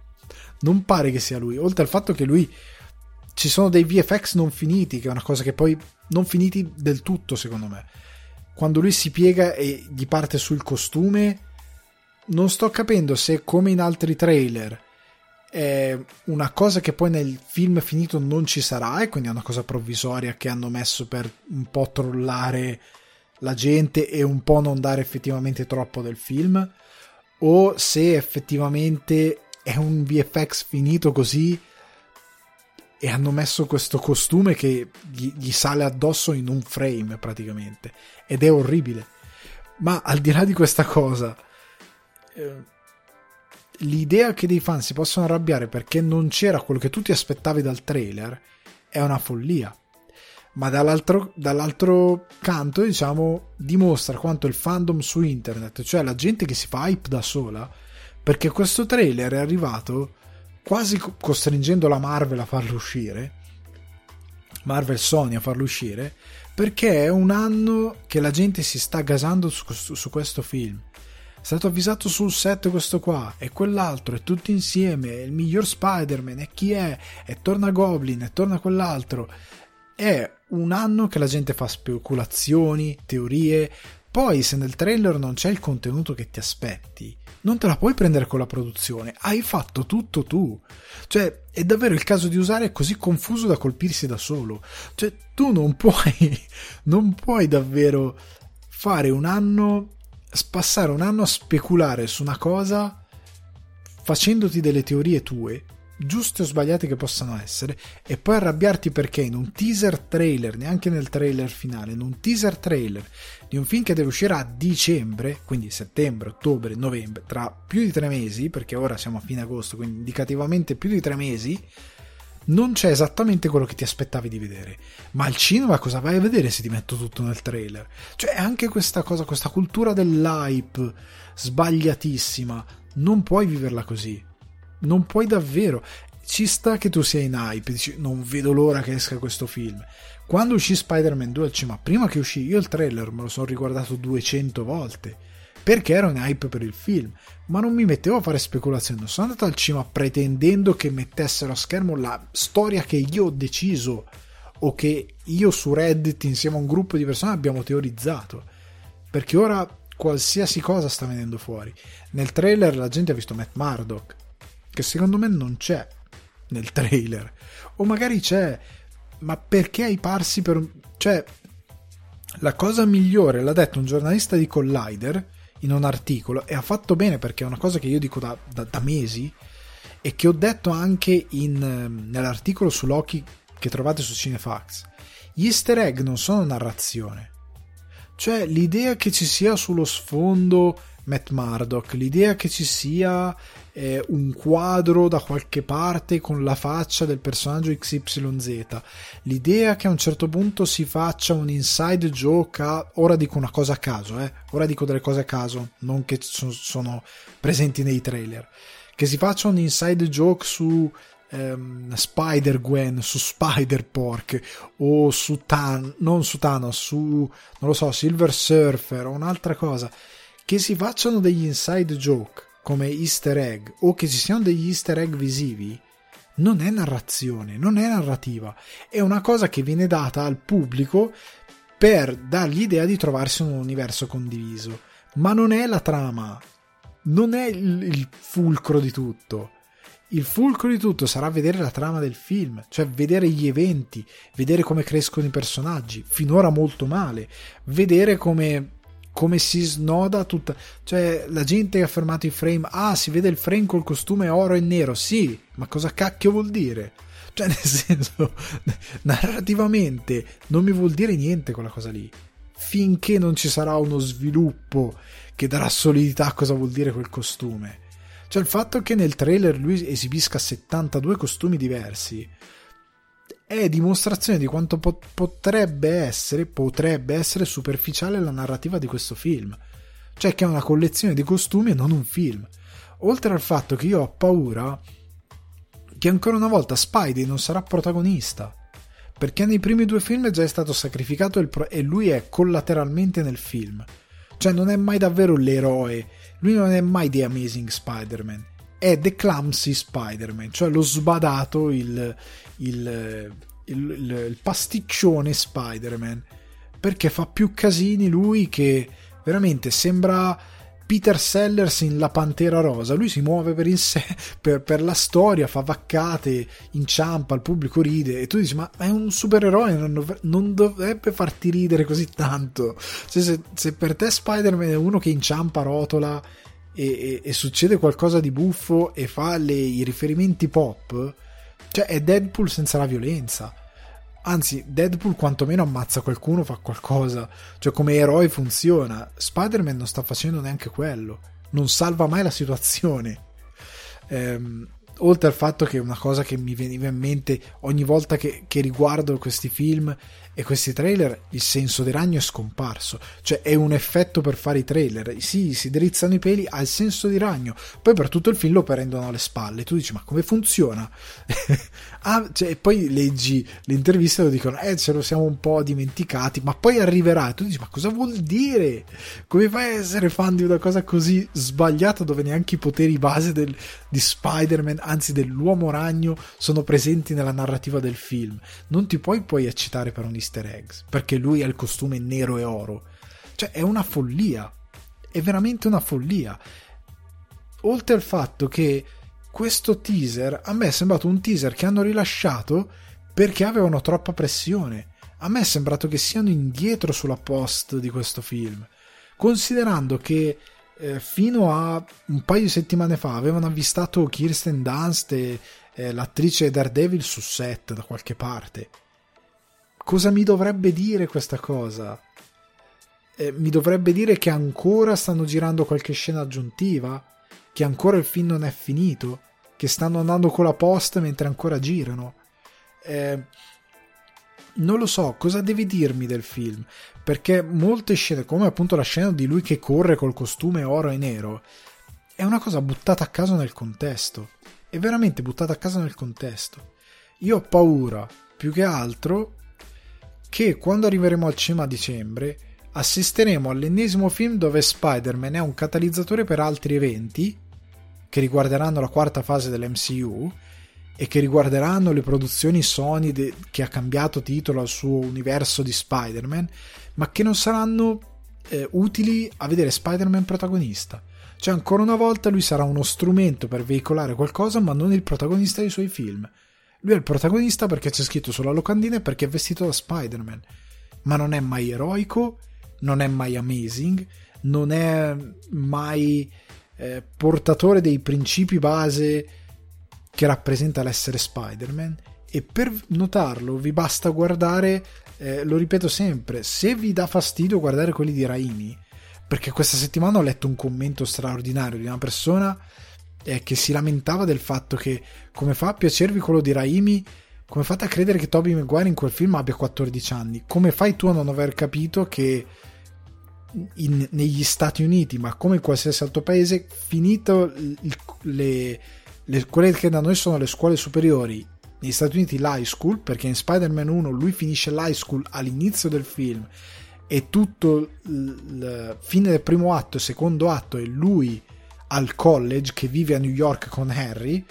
non pare che sia lui. Oltre al fatto che lui ci sono dei VFX non finiti, che è una cosa che poi non finiti del tutto, secondo me. Quando lui si piega e gli parte sul costume, non sto capendo se come in altri trailer è una cosa che poi nel film finito non ci sarà e quindi è una cosa provvisoria che hanno messo per un po' trollare la gente e un po' non dare effettivamente troppo del film o se effettivamente è un VFX finito così e hanno messo questo costume che gli, gli, sale addosso in un frame praticamente. Ed è orribile. Ma al di là di questa cosa eh, l'idea che dei fan si possano arrabbiare perché non c'era quello che tu ti aspettavi dal trailer è una follia. Ma dall'altro, dall'altro canto diciamo dimostra quanto il fandom su internet cioè la gente che si fa hype da sola perché questo trailer è arrivato quasi costringendo la Marvel a farlo uscire, Marvel Sony a farlo uscire, perché è un anno che la gente si sta gasando su, su, questo film. È stato avvisato sul set questo qua e quell'altro, e tutti insieme, è il miglior Spider-Man, e chi è? E torna Goblin, e torna quell'altro. È un anno che la gente fa speculazioni, teorie, poi se nel trailer non c'è il contenuto che ti aspetti, non te la puoi prendere con la produzione, hai fatto tutto tu. Cioè, è davvero il caso di usare così confuso da colpirsi da solo. Cioè, tu non puoi, [laughs] non puoi davvero fare un anno, passare un anno a speculare su una cosa facendoti delle teorie tue giuste o sbagliate che possano essere, e poi arrabbiarti perché in un teaser trailer, neanche nel trailer finale, in un teaser trailer di un film che deve uscire a dicembre, quindi settembre, ottobre, novembre, tra più di tre mesi, perché ora siamo a fine agosto, quindi indicativamente più di tre mesi, non c'è esattamente quello che ti aspettavi di vedere. Ma al cinema cosa vai a vedere se ti metto tutto nel trailer? Cioè, anche questa cosa, questa cultura dell'hype sbagliatissima, non puoi viverla così non puoi davvero. Ci sta che tu sia in hype, dici non vedo l'ora che esca questo film. Quando uscì Spider-Man 2 al cinema, prima che uscì, io il trailer me lo sono riguardato 200 volte perché ero in hype per il film, ma non mi mettevo a fare speculazioni. Non sono andato al cinema pretendendo che mettessero a schermo la storia che io ho deciso o che io su Reddit insieme a un gruppo di persone abbiamo teorizzato. Perché ora qualsiasi cosa sta venendo fuori. Nel trailer la gente ha visto Matt Murdock che secondo me non c'è nel trailer. O magari c'è, ma perché hai parsi per... Cioè, la cosa migliore l'ha detto un giornalista di Collider in un articolo e ha fatto bene perché è una cosa che io dico da, da, da mesi e che ho detto anche in, ehm, nell'articolo su Loki che trovate su Cinefax. Gli easter egg non sono narrazione. Cioè l'idea che ci sia sullo sfondo Matt Murdock, l'idea che ci sia eh, un quadro da qualche parte con la faccia del personaggio XYZ, l'idea che a un certo punto si faccia un inside joke a... ora dico una cosa a caso, eh? ora dico delle cose a caso, non che sono presenti nei trailer, che si faccia un inside joke su ehm, Spider Gwen, su Spider Pork o su Tan, non su Thanos, su non lo so, Silver Surfer o un'altra cosa che si facciano degli inside joke come easter egg o che ci siano degli easter egg visivi non è narrazione, non è narrativa, è una cosa che viene data al pubblico per dargli l'idea di trovarsi un universo condiviso, ma non è la trama, non è il, il fulcro di tutto. Il fulcro di tutto sarà vedere la trama del film, cioè vedere gli eventi, vedere come crescono i personaggi, finora molto male, vedere come come si snoda tutta. Cioè, la gente ha fermato i frame. Ah, si vede il frame col costume oro e nero. Sì, ma cosa cacchio vuol dire? Cioè, nel [laughs] senso, narrativamente non mi vuol dire niente quella cosa lì. Finché non ci sarà uno sviluppo che darà solidità a cosa vuol dire quel costume. Cioè, il fatto che nel trailer lui esibisca 72 costumi diversi è dimostrazione di quanto po- potrebbe essere, potrebbe essere superficiale la narrativa di questo film. Cioè che è una collezione di costumi e non un film. Oltre al fatto che io ho paura che ancora una volta Spidey non sarà protagonista. Perché nei primi due film è già stato sacrificato pro- e lui è collateralmente nel film. Cioè non è mai davvero l'eroe, lui non è mai The Amazing Spider-Man è The Clumsy Spider-Man, cioè lo sbadato, il, il, il, il pasticcione Spider-Man, perché fa più casini lui che veramente sembra Peter Sellers in La Pantera Rosa. Lui si muove per, sé, [laughs] per, per, la storia, fa vaccate, inciampa, il pubblico ride. E tu dici: Ma è un supereroe, non, non dovrebbe farti ridere così tanto. Cioè, se, se, per te Spider-Man è uno che inciampa, rotola e, e, e succede qualcosa di buffo e fa le, i riferimenti pop, cioè è Deadpool senza la violenza. Anzi, Deadpool quantomeno ammazza qualcuno, fa qualcosa. Cioè, come eroe funziona. Spider-Man non sta facendo neanche quello. Non salva mai la situazione. Ehm, oltre al fatto che una cosa che mi veniva in mente ogni volta che, che riguardo questi film e questi trailer il senso di ragno è scomparso, cioè è un effetto per fare i trailer, sì, si drizzano i peli al senso di ragno, poi per tutto il film lo prendono alle spalle, tu dici ma come funziona? [laughs] ah, cioè, poi leggi le interviste e lo dicono, eh ce lo siamo un po' dimenticati, ma poi arriverà, e tu dici ma cosa vuol dire? Come fai a essere fan di una cosa così sbagliata dove neanche i poteri base del, di Spider-Man, anzi dell'uomo ragno, sono presenti nella narrativa del film? Non ti puoi poi eccitare per un easter eggs, perché lui ha il costume nero e oro. Cioè, è una follia. È veramente una follia. Oltre al fatto che questo teaser a me è sembrato un teaser che hanno rilasciato perché avevano troppa pressione. A me è sembrato che siano indietro sulla post di questo film, considerando che eh, fino a un paio di settimane fa avevano avvistato Kirsten Dunst e eh, l'attrice Daredevil su set da qualche parte cosa mi dovrebbe dire questa cosa? Eh, mi dovrebbe dire che ancora stanno girando qualche scena aggiuntiva? Che ancora il film non è finito? Che stanno andando con la posta mentre ancora girano? Eh, non lo so, cosa devi dirmi del film? Perché molte scene, come appunto la scena di lui che corre col costume oro e nero, è una cosa buttata a caso nel contesto. È veramente buttata a caso nel contesto. Io ho paura, più che altro, che quando arriveremo al cinema a dicembre assisteremo all'ennesimo film dove Spider-Man è un catalizzatore per altri eventi che riguarderanno la quarta fase dell'MCU e che riguarderanno le produzioni Sony de- che ha cambiato titolo al suo universo di Spider-Man, ma che non saranno eh, utili a vedere Spider-Man protagonista. Cioè, ancora una volta lui sarà uno strumento per veicolare qualcosa, ma non il protagonista dei suoi film. Lui è il protagonista perché c'è scritto sulla locandina e perché è vestito da Spider-Man. Ma non è mai eroico, non è mai amazing, non è mai eh, portatore dei principi base che rappresenta l'essere Spider-Man. E per notarlo vi basta guardare, eh, lo ripeto sempre, se vi dà fastidio guardare quelli di Raimi, perché questa settimana ho letto un commento straordinario di una persona eh, che si lamentava del fatto che come fa a piacervi quello di Raimi come fate a credere che Toby Maguire in quel film abbia 14 anni? Come fai tu a non aver capito che in, negli Stati Uniti, ma come in qualsiasi altro paese, finito il, le, le, quelle che da noi sono le scuole superiori, negli Stati Uniti l'high school, perché in Spider-Man 1 lui finisce l'high school all'inizio del film e tutto il fine del primo atto e secondo atto è lui al college che vive a New York con Harry,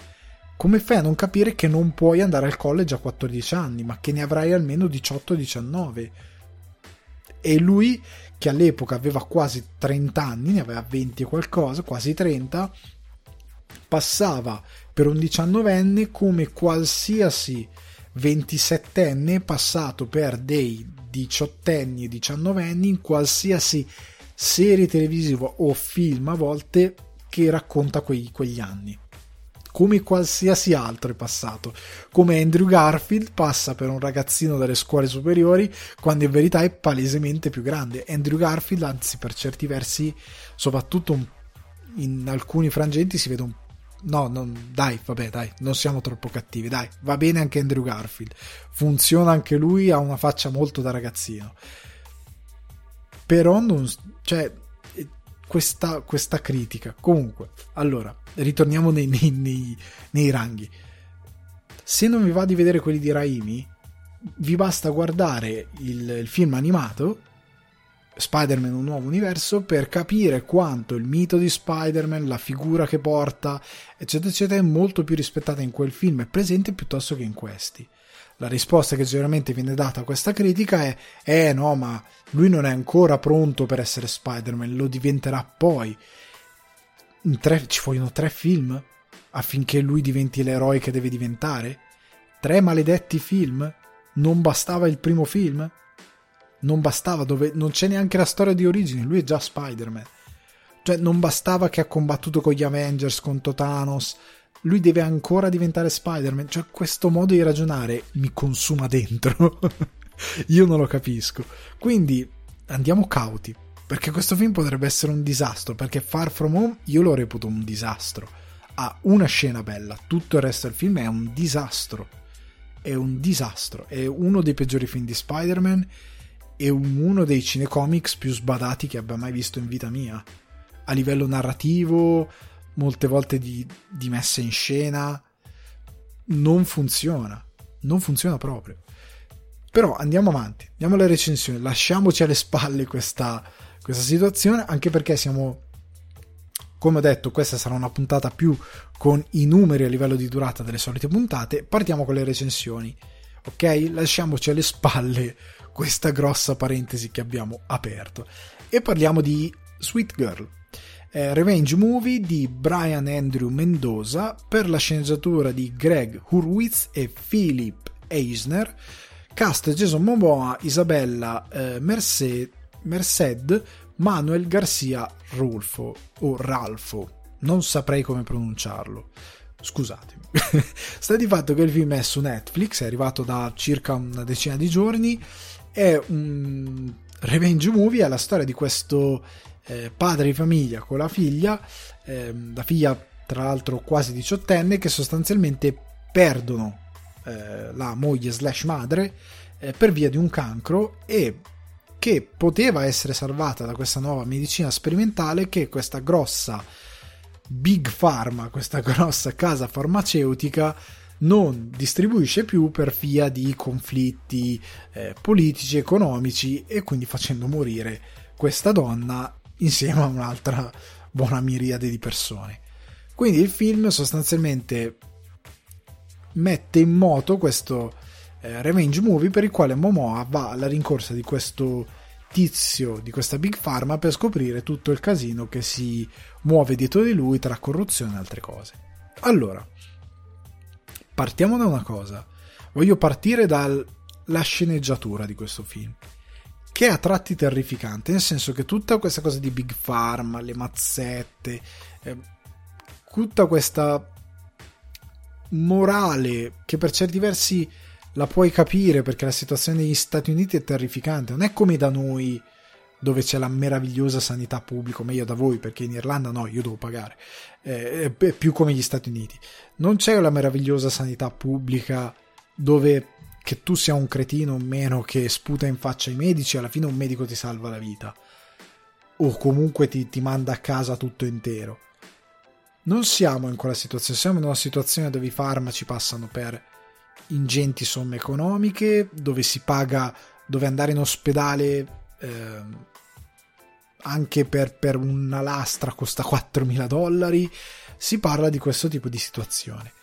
come fai a non capire che non puoi andare al college a 14 anni, ma che ne avrai almeno 18-19? E lui, che all'epoca aveva quasi 30 anni, ne aveva 20 e qualcosa, quasi 30, passava per un diciannovenne come qualsiasi 27enne passato per dei diciottenni e diciannovenni in qualsiasi serie televisiva o film a volte che racconta quei, quegli anni. Come qualsiasi altro è passato. Come Andrew Garfield passa per un ragazzino delle scuole superiori, quando in verità è palesemente più grande. Andrew Garfield, anzi, per certi versi, soprattutto in alcuni frangenti, si vede un No, non, dai, vabbè, dai, non siamo troppo cattivi, dai, va bene anche Andrew Garfield. Funziona anche lui, ha una faccia molto da ragazzino. Però non, cioè, questa, questa critica. Comunque, allora, ritorniamo nei, nei, nei, nei, ranghi. Se non vi va di vedere quelli di Raimi, vi basta guardare il, il film animato Spider-Man un nuovo universo per capire quanto il mito di Spider-Man, la figura che porta, eccetera, eccetera, è molto più rispettata in quel film e presente piuttosto che in questi. La risposta che generalmente viene data a questa critica è: eh no, ma lui non è ancora pronto per essere Spider-Man, lo diventerà poi. Tre, ci vogliono tre film affinché lui diventi l'eroe che deve diventare? Tre maledetti film? Non bastava il primo film? Non bastava, dove non c'è neanche la storia di origine, lui è già Spider-Man. Cioè, non bastava che ha combattuto con gli Avengers contro Thanos, lui deve ancora diventare Spider-Man. Cioè, questo modo di ragionare mi consuma dentro. [laughs] Io non lo capisco. Quindi andiamo cauti. Perché questo film potrebbe essere un disastro. Perché Far From Home io lo reputo un disastro. Ha una scena bella, tutto il resto del film è un disastro. è un disastro, è uno dei peggiori film di Spider-Man e uno dei cinecomics più sbadati che abbia mai visto in vita mia. A livello narrativo, molte volte di, di messa in scena, non funziona, non funziona proprio. Però andiamo avanti, andiamo alle recensioni, lasciamoci alle spalle questa, questa situazione, anche perché siamo come ho detto, questa sarà una puntata più con i numeri a livello di durata delle solite puntate. Partiamo con le recensioni. Ok? Lasciamoci alle spalle questa grossa parentesi che abbiamo aperto. E parliamo di Sweet Girl. Eh, revenge movie di Brian Andrew Mendoza per la sceneggiatura di Greg Hurwitz e Philip Eisner. Cast Jason Momoa, Isabella eh, Merced, Merced Manuel Garcia Rulfo o Ralfo, non saprei come pronunciarlo. Scusatemi. [laughs] Sta di fatto che il film è su Netflix, è arrivato da circa una decina di giorni, è un revenge movie, è la storia di questo eh, padre di famiglia con la figlia, eh, la figlia tra l'altro quasi diciottenne, che sostanzialmente perdono eh, la moglie slash madre eh, per via di un cancro e che poteva essere salvata da questa nuova medicina sperimentale che questa grossa big pharma, questa [laughs] grossa casa farmaceutica non distribuisce più per via di conflitti eh, politici, economici e quindi facendo morire questa donna insieme a un'altra buona miriade di persone. Quindi il film sostanzialmente mette in moto questo eh, revenge movie per il quale Momoa va alla rincorsa di questo tizio di questa big pharma per scoprire tutto il casino che si muove dietro di lui tra corruzione e altre cose. Allora, partiamo da una cosa. Voglio partire dalla sceneggiatura di questo film, che è a tratti terrificante, nel senso che tutta questa cosa di big pharma, le mazzette, eh, tutta questa morale che per certi versi la puoi capire perché la situazione negli Stati Uniti è terrificante. Non è come da noi dove c'è la meravigliosa sanità pubblica, meglio da voi perché in Irlanda no, io devo pagare. Eh, è più come gli Stati Uniti. Non c'è la meravigliosa sanità pubblica dove che tu sia un cretino o meno che sputa in faccia ai medici, alla fine un medico ti salva la vita. O comunque ti, ti manda a casa tutto intero. Non siamo in quella situazione, siamo in una situazione dove i farmaci passano per ingenti somme economiche, dove si paga, dove andare in ospedale eh, anche per, per, una lastra costa 4.000 dollari. Si parla di questo tipo di situazione.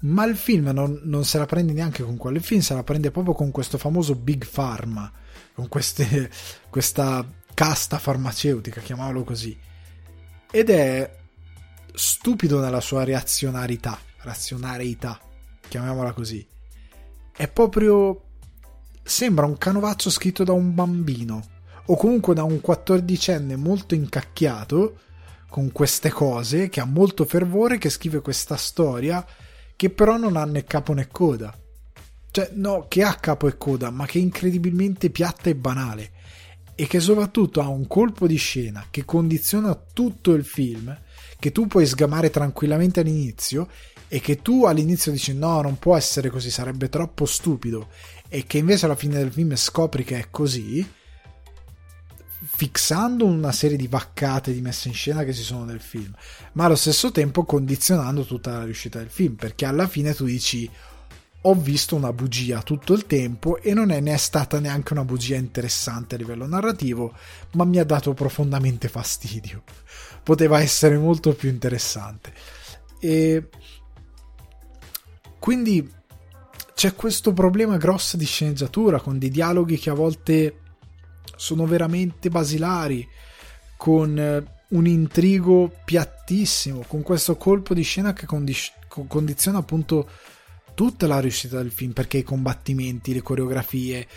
Ma il film non, non, se la prende neanche con quello, il film se la prende proprio con questo famoso Big Pharma, con queste, [laughs] questa casta farmaceutica, chiamiamolo così. Ed è stupido nella sua reazionarità, razionarietà chiamiamola così, è proprio... sembra un canovaccio scritto da un bambino o comunque da un quattordicenne molto incacchiato con queste cose, che ha molto fervore, che scrive questa storia che però non ha né capo né coda. Cioè, no, che ha capo e coda, ma che è incredibilmente piatta e banale. E che soprattutto ha un colpo di scena che condiziona tutto il film, che tu puoi sgamare tranquillamente all'inizio e che tu all'inizio dici no, non può essere così, sarebbe troppo stupido, e che invece alla fine del film scopri che è così, fissando una serie di vaccate di messa in scena che ci sono nel film, ma allo stesso tempo condizionando tutta la riuscita del film, perché alla fine tu dici ho visto una bugia tutto il tempo e non è ne è stata neanche una bugia interessante a livello narrativo, ma mi ha dato profondamente fastidio. Poteva essere molto più interessante. E quindi c'è questo problema grosso di sceneggiatura con dei dialoghi che a volte sono veramente basilari, con eh, un intrigo piattissimo, con questo colpo di scena che condiz- condiziona appunto tutta la riuscita del film, perché i combattimenti, le coreografie,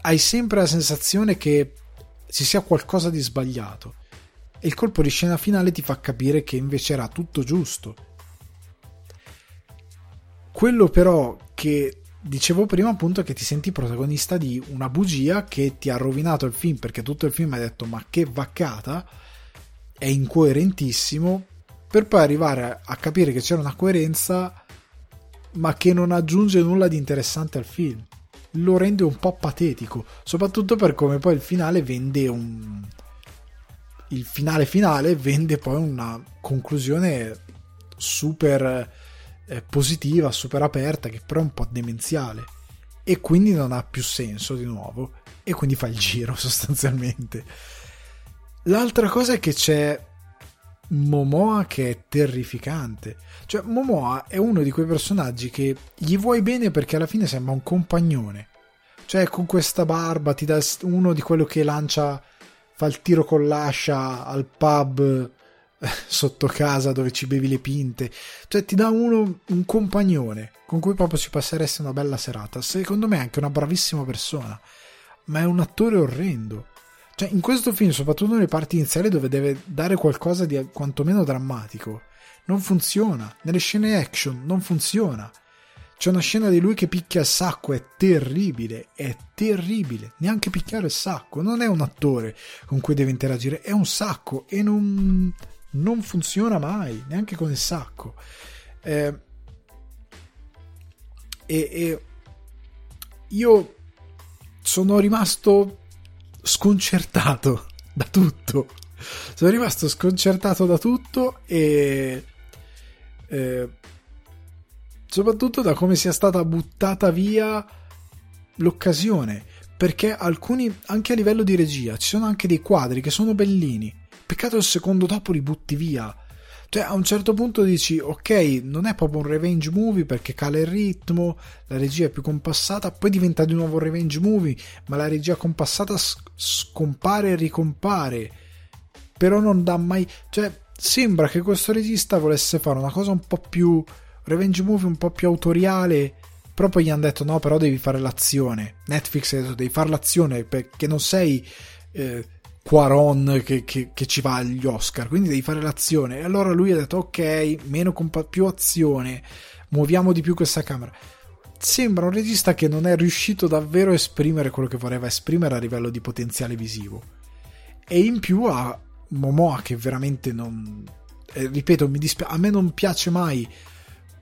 hai sempre la sensazione che ci sia qualcosa di sbagliato. E il colpo di scena finale ti fa capire che invece era tutto giusto quello però che dicevo prima appunto che ti senti protagonista di una bugia che ti ha rovinato il film perché tutto il film hai detto ma che vaccata è incoerentissimo per poi arrivare a capire che c'era una coerenza ma che non aggiunge nulla di interessante al film. Lo rende un po' patetico, soprattutto per come poi il finale vende un. Il finale finale vende poi una conclusione super eh, positiva, super aperta, che però è un po' demenziale. E quindi non ha più senso di nuovo. E quindi fa il [laughs] giro sostanzialmente. L'altra cosa è che c'è Momoa che è terrificante. Cioè, Momoa è uno di quei personaggi che gli vuoi bene perché alla fine sembra un compagnone. Cioè, con questa barba ti dà uno di quello che lancia, fa il tiro con l'ascia al pub [laughs] sotto casa dove ci bevi le pinte. Cioè, ti dà uno, un compagnone con cui proprio ci passeresti una bella serata. Secondo me è anche una bravissima persona, ma è un attore orrendo. Cioè, in questo film, soprattutto nelle parti iniziali dove deve dare qualcosa di quantomeno drammatico, non funziona. Nelle scene action non funziona. C'è una scena di lui che picchia il sacco, è terribile, è terribile. Neanche picchiare il sacco, non è un attore con cui deve interagire, è un sacco e non, non funziona mai, neanche con il sacco. Eh, e, e io sono rimasto sconcertato [laughs] da tutto. Sono rimasto sconcertato da tutto e eh, soprattutto da come sia stata buttata via l'occasione. Perché alcuni, anche a livello di regia, ci sono anche dei quadri che sono bellini. Peccato il secondo dopo li butti via. Cioè, a un certo punto dici, ok, non è proprio un revenge movie perché cala il ritmo, la regia è più compassata, poi diventa di nuovo un revenge movie, ma la regia compassata scompare e ricompare. Però non dà mai... Cioè, sembra che questo regista volesse fare una cosa un po' più... revenge movie un po' più autoriale, però poi gli hanno detto no, però devi fare l'azione. Netflix ha detto devi fare l'azione perché non sei... Eh, Quaron che, che, che, ci va agli Oscar, quindi devi fare l'azione. E allora lui ha detto: Ok, meno compa- più azione, muoviamo di più questa camera. Sembra un regista che non è riuscito davvero a esprimere quello che voleva esprimere a livello di potenziale visivo. E in più ha Momoa che veramente non. Eh, ripeto, mi dispi- a me non piace mai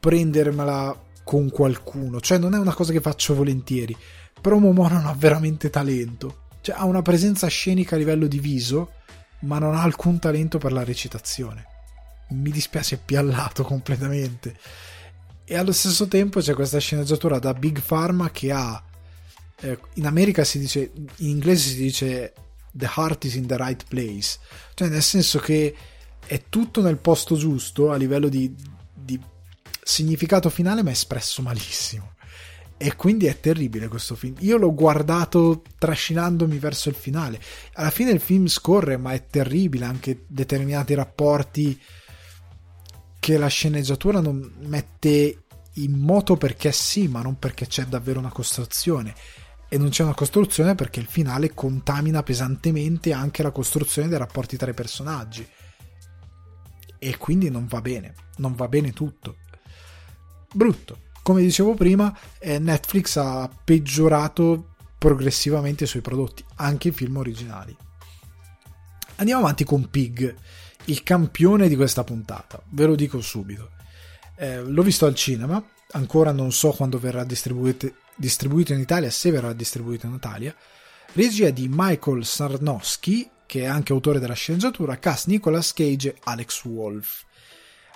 prendermela con qualcuno, cioè non è una cosa che faccio volentieri. Però Momoa non ha veramente talento cioè, ha una presenza scenica a livello di viso, ma non ha alcun talento per la recitazione. Mi dispiace, è piallato completamente. E allo stesso tempo c'è questa sceneggiatura da Big Pharma che ha. Eh, in America si dice. In inglese si dice. The heart is in the right place. Cioè, nel senso che è tutto nel posto giusto a livello di, di significato finale, ma è espresso malissimo. E quindi è terribile questo film. Io l'ho guardato trascinandomi verso il finale. Alla fine il film scorre, ma è terribile anche determinati rapporti che la sceneggiatura non mette in moto perché sì, ma non perché c'è davvero una costruzione. E non c'è una costruzione perché il finale contamina pesantemente anche la costruzione dei rapporti tra i personaggi. E quindi non va bene, non va bene tutto. Brutto come dicevo prima, eh, Netflix ha peggiorato progressivamente i suoi prodotti, anche i film originali. Andiamo avanti con Pig, il campione di questa puntata, ve lo dico subito. Eh, l'ho visto al cinema, ancora non so quando verrà distribuito, distribuito in Italia, se verrà distribuito in Italia. Regia di Michael Sarnowski, che è anche autore della sceneggiatura, cast Nicolas Cage e Alex Wolff.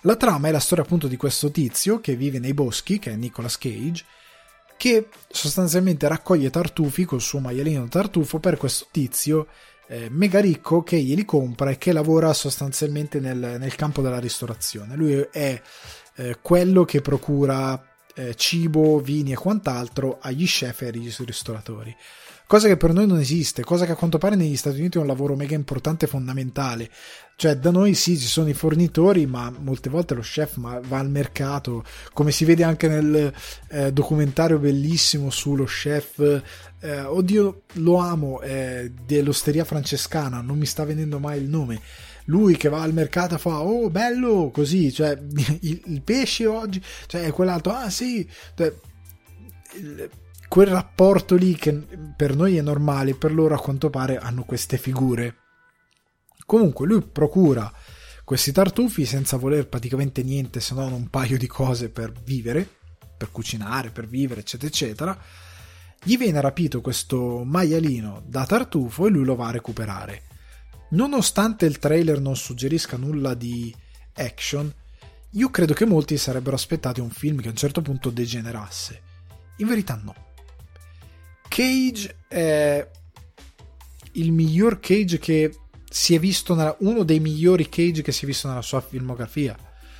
La trama è la storia appunto di questo tizio che vive nei boschi, che è Nicolas Cage, che sostanzialmente raccoglie tartufi col suo maialino tartufo per questo tizio eh, mega ricco che glieli compra e che lavora sostanzialmente nel, nel campo della ristorazione. Lui è eh, quello che procura eh, cibo, vini e quant'altro agli chef e agli ristoratori cosa che per noi non esiste, cosa che a quanto pare negli Stati Uniti è un lavoro mega importante e fondamentale. Cioè, da noi sì, ci sono i fornitori, ma molte volte lo chef va al mercato, come si vede anche nel eh, documentario bellissimo sullo chef. Eh, oddio, lo amo, eh, dell'osteria francescana, non mi sta venendo mai il nome lui che va al mercato fa oh bello così cioè [laughs] il, il pesce oggi cioè quell'altro ah sì cioè, quel rapporto lì che per noi è normale, per loro a quanto pare hanno queste figure. Comunque lui procura questi tartufi senza voler praticamente niente se non un paio di cose per vivere, per cucinare, per vivere, eccetera, eccetera. Gli viene rapito questo maialino da tartufo e lui lo va a recuperare. Nonostante il trailer non suggerisca nulla di action, io credo che molti sarebbero aspettati un film che a un certo punto degenerasse. In verità no. Cage è il miglior Cage che si è visto nella, uno dei migliori Cage che si è visto nella sua filmografia.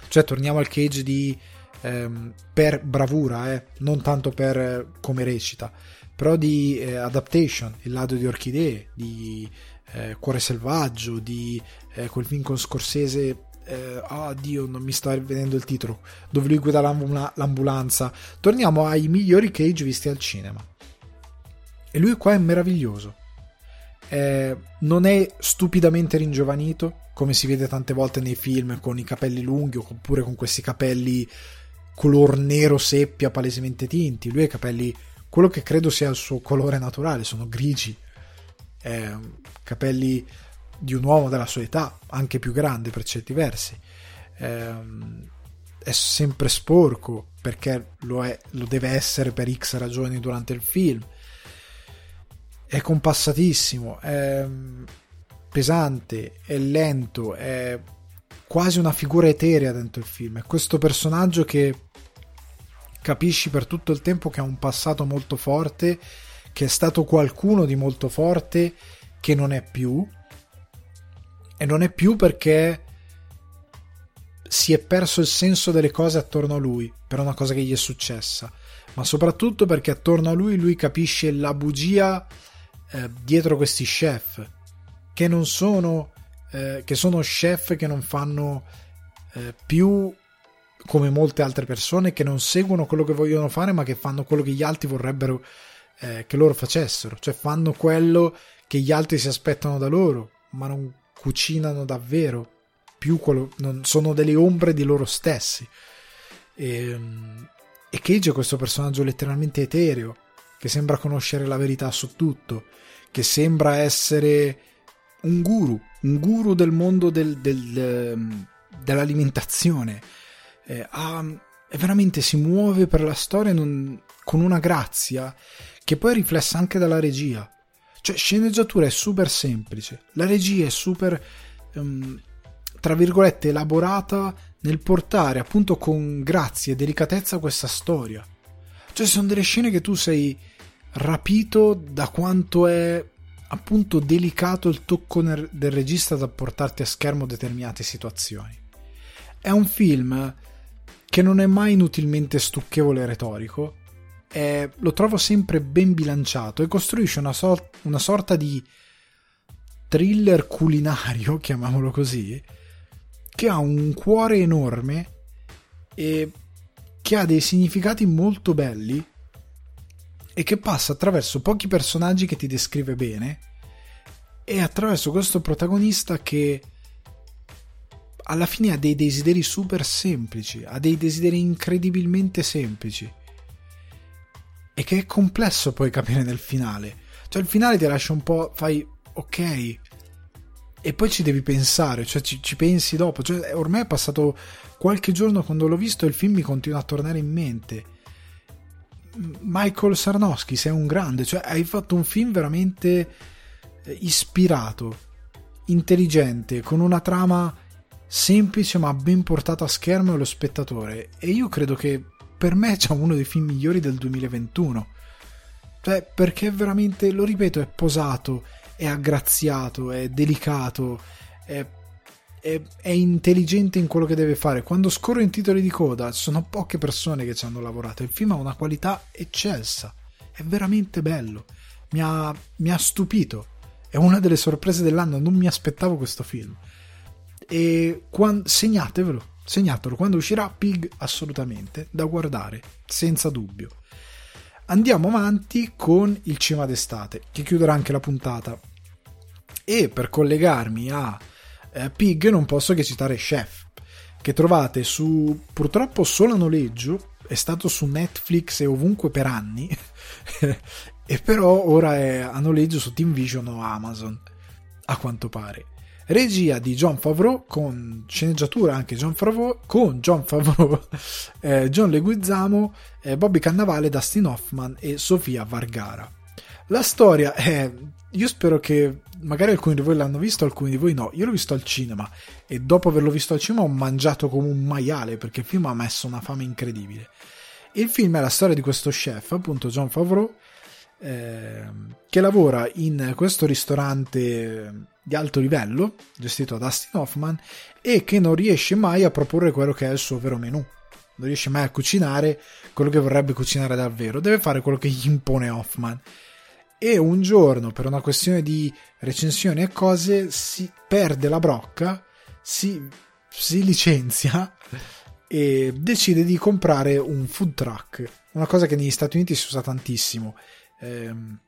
Cioè, torniamo al Cage di ehm, per bravura, eh, non tanto per eh, come recita, però di eh, Adaptation, Il lato di orchidee, di eh, Cuore selvaggio, di eh, quel film con Scorsese eh, oh Dio, non mi sta vedendo il titolo, dove lui guida l'ambulanza. Torniamo ai migliori Cage visti al cinema. E lui qua è meraviglioso. Eh, non è stupidamente ringiovanito, come si vede tante volte nei film con i capelli lunghi oppure con questi capelli color nero seppia palesemente tinti. Lui ha i capelli, quello che credo sia il suo colore naturale, sono grigi. Eh, capelli di un uomo della sua età, anche più grande per certi versi. Eh, è sempre sporco perché lo, è, lo deve essere per X ragioni durante il film. È compassatissimo, è pesante, è lento, è quasi una figura eterea dentro il film. È questo personaggio che capisci per tutto il tempo che ha un passato molto forte, che è stato qualcuno di molto forte che non è più e non è più perché si è perso il senso delle cose attorno a lui per una cosa che gli è successa, ma soprattutto perché attorno a lui lui capisce la bugia eh, dietro questi chef che non sono eh, che sono chef che non fanno eh, più come molte altre persone che non seguono quello che vogliono fare ma che fanno quello che gli altri vorrebbero eh, che loro facessero cioè fanno quello che gli altri si aspettano da loro ma non cucinano davvero, più quello, non, sono delle ombre di loro stessi. E, e Cage è questo personaggio letteralmente etereo, che sembra conoscere la verità su tutto, che sembra essere un guru, un guru del mondo del, del, dell'alimentazione. Eh, ha, veramente si muove per la storia non, con una grazia che poi è riflessa anche dalla regia. Cioè, sceneggiatura è super semplice, la regia è super, um, tra virgolette, elaborata nel portare appunto con grazia e delicatezza questa storia. Cioè, sono delle scene che tu sei rapito da quanto è appunto delicato il tocco del regista da portarti a schermo determinate situazioni. È un film che non è mai inutilmente stucchevole e retorico, è, lo trovo sempre ben bilanciato e costruisce una, so- una sorta di thriller culinario, [laughs] chiamiamolo così, che ha un cuore enorme e che ha dei significati molto belli e che passa attraverso pochi personaggi che ti descrive bene e attraverso questo protagonista che alla fine ha dei desideri super semplici, ha dei desideri incredibilmente semplici e che è complesso poi capire nel finale. Cioè il finale ti lascia un po', fai ok, e poi ci devi pensare, cioè ci, ci, pensi dopo. Cioè, ormai è passato qualche giorno quando l'ho visto e il film mi continua a tornare in mente. Michael Sarnowski, sei un grande, cioè hai fatto un film veramente eh, ispirato, intelligente, con una trama semplice ma ben portata a schermo allo spettatore. E io credo che per me c'è uno dei film migliori del 2021. Cioè, perché veramente, lo ripeto, è posato, è aggraziato, è delicato, è, è, è intelligente in quello che deve fare. Quando scorro in titoli di coda, sono poche persone che ci hanno lavorato. Il film ha una qualità eccelsa, è veramente bello, mi ha, mi ha stupito. È una delle sorprese dell'anno, non mi aspettavo questo film. E quando, segnatevelo, Segnatelo quando uscirà Pig assolutamente da guardare, senza dubbio. Andiamo avanti con il cinema d'estate, che chiuderà anche la puntata. E per collegarmi a eh, Pig non posso che citare Chef, che trovate su purtroppo solo a noleggio, è stato su Netflix e ovunque per anni, [laughs] e però ora è a noleggio su Team Vision o Amazon, a quanto pare. regia di John Favreau con sceneggiatura anche John Favreau con John Favreau [laughs] eh, John Leguizamo eh, Bobby Cannavale Dustin Hoffman e Sofia Vargara la storia è io spero che magari alcuni di voi l'hanno visto alcuni di voi no io l'ho visto al cinema e dopo averlo visto al cinema ho mangiato come un maiale perché il film ha messo una fame incredibile il film è la storia di questo chef appunto John Favreau eh, che lavora in questo ristorante di alto livello, gestito da Dustin Hoffman, e che non riesce mai a proporre quello che è il suo vero menù. Non riesce mai a cucinare quello che vorrebbe cucinare davvero, deve fare quello che gli impone Hoffman. E un giorno, per una questione di recensioni e cose, si perde la brocca, si, si licenzia e decide di comprare un food truck, una cosa che negli Stati Uniti si usa tantissimo. Ehm,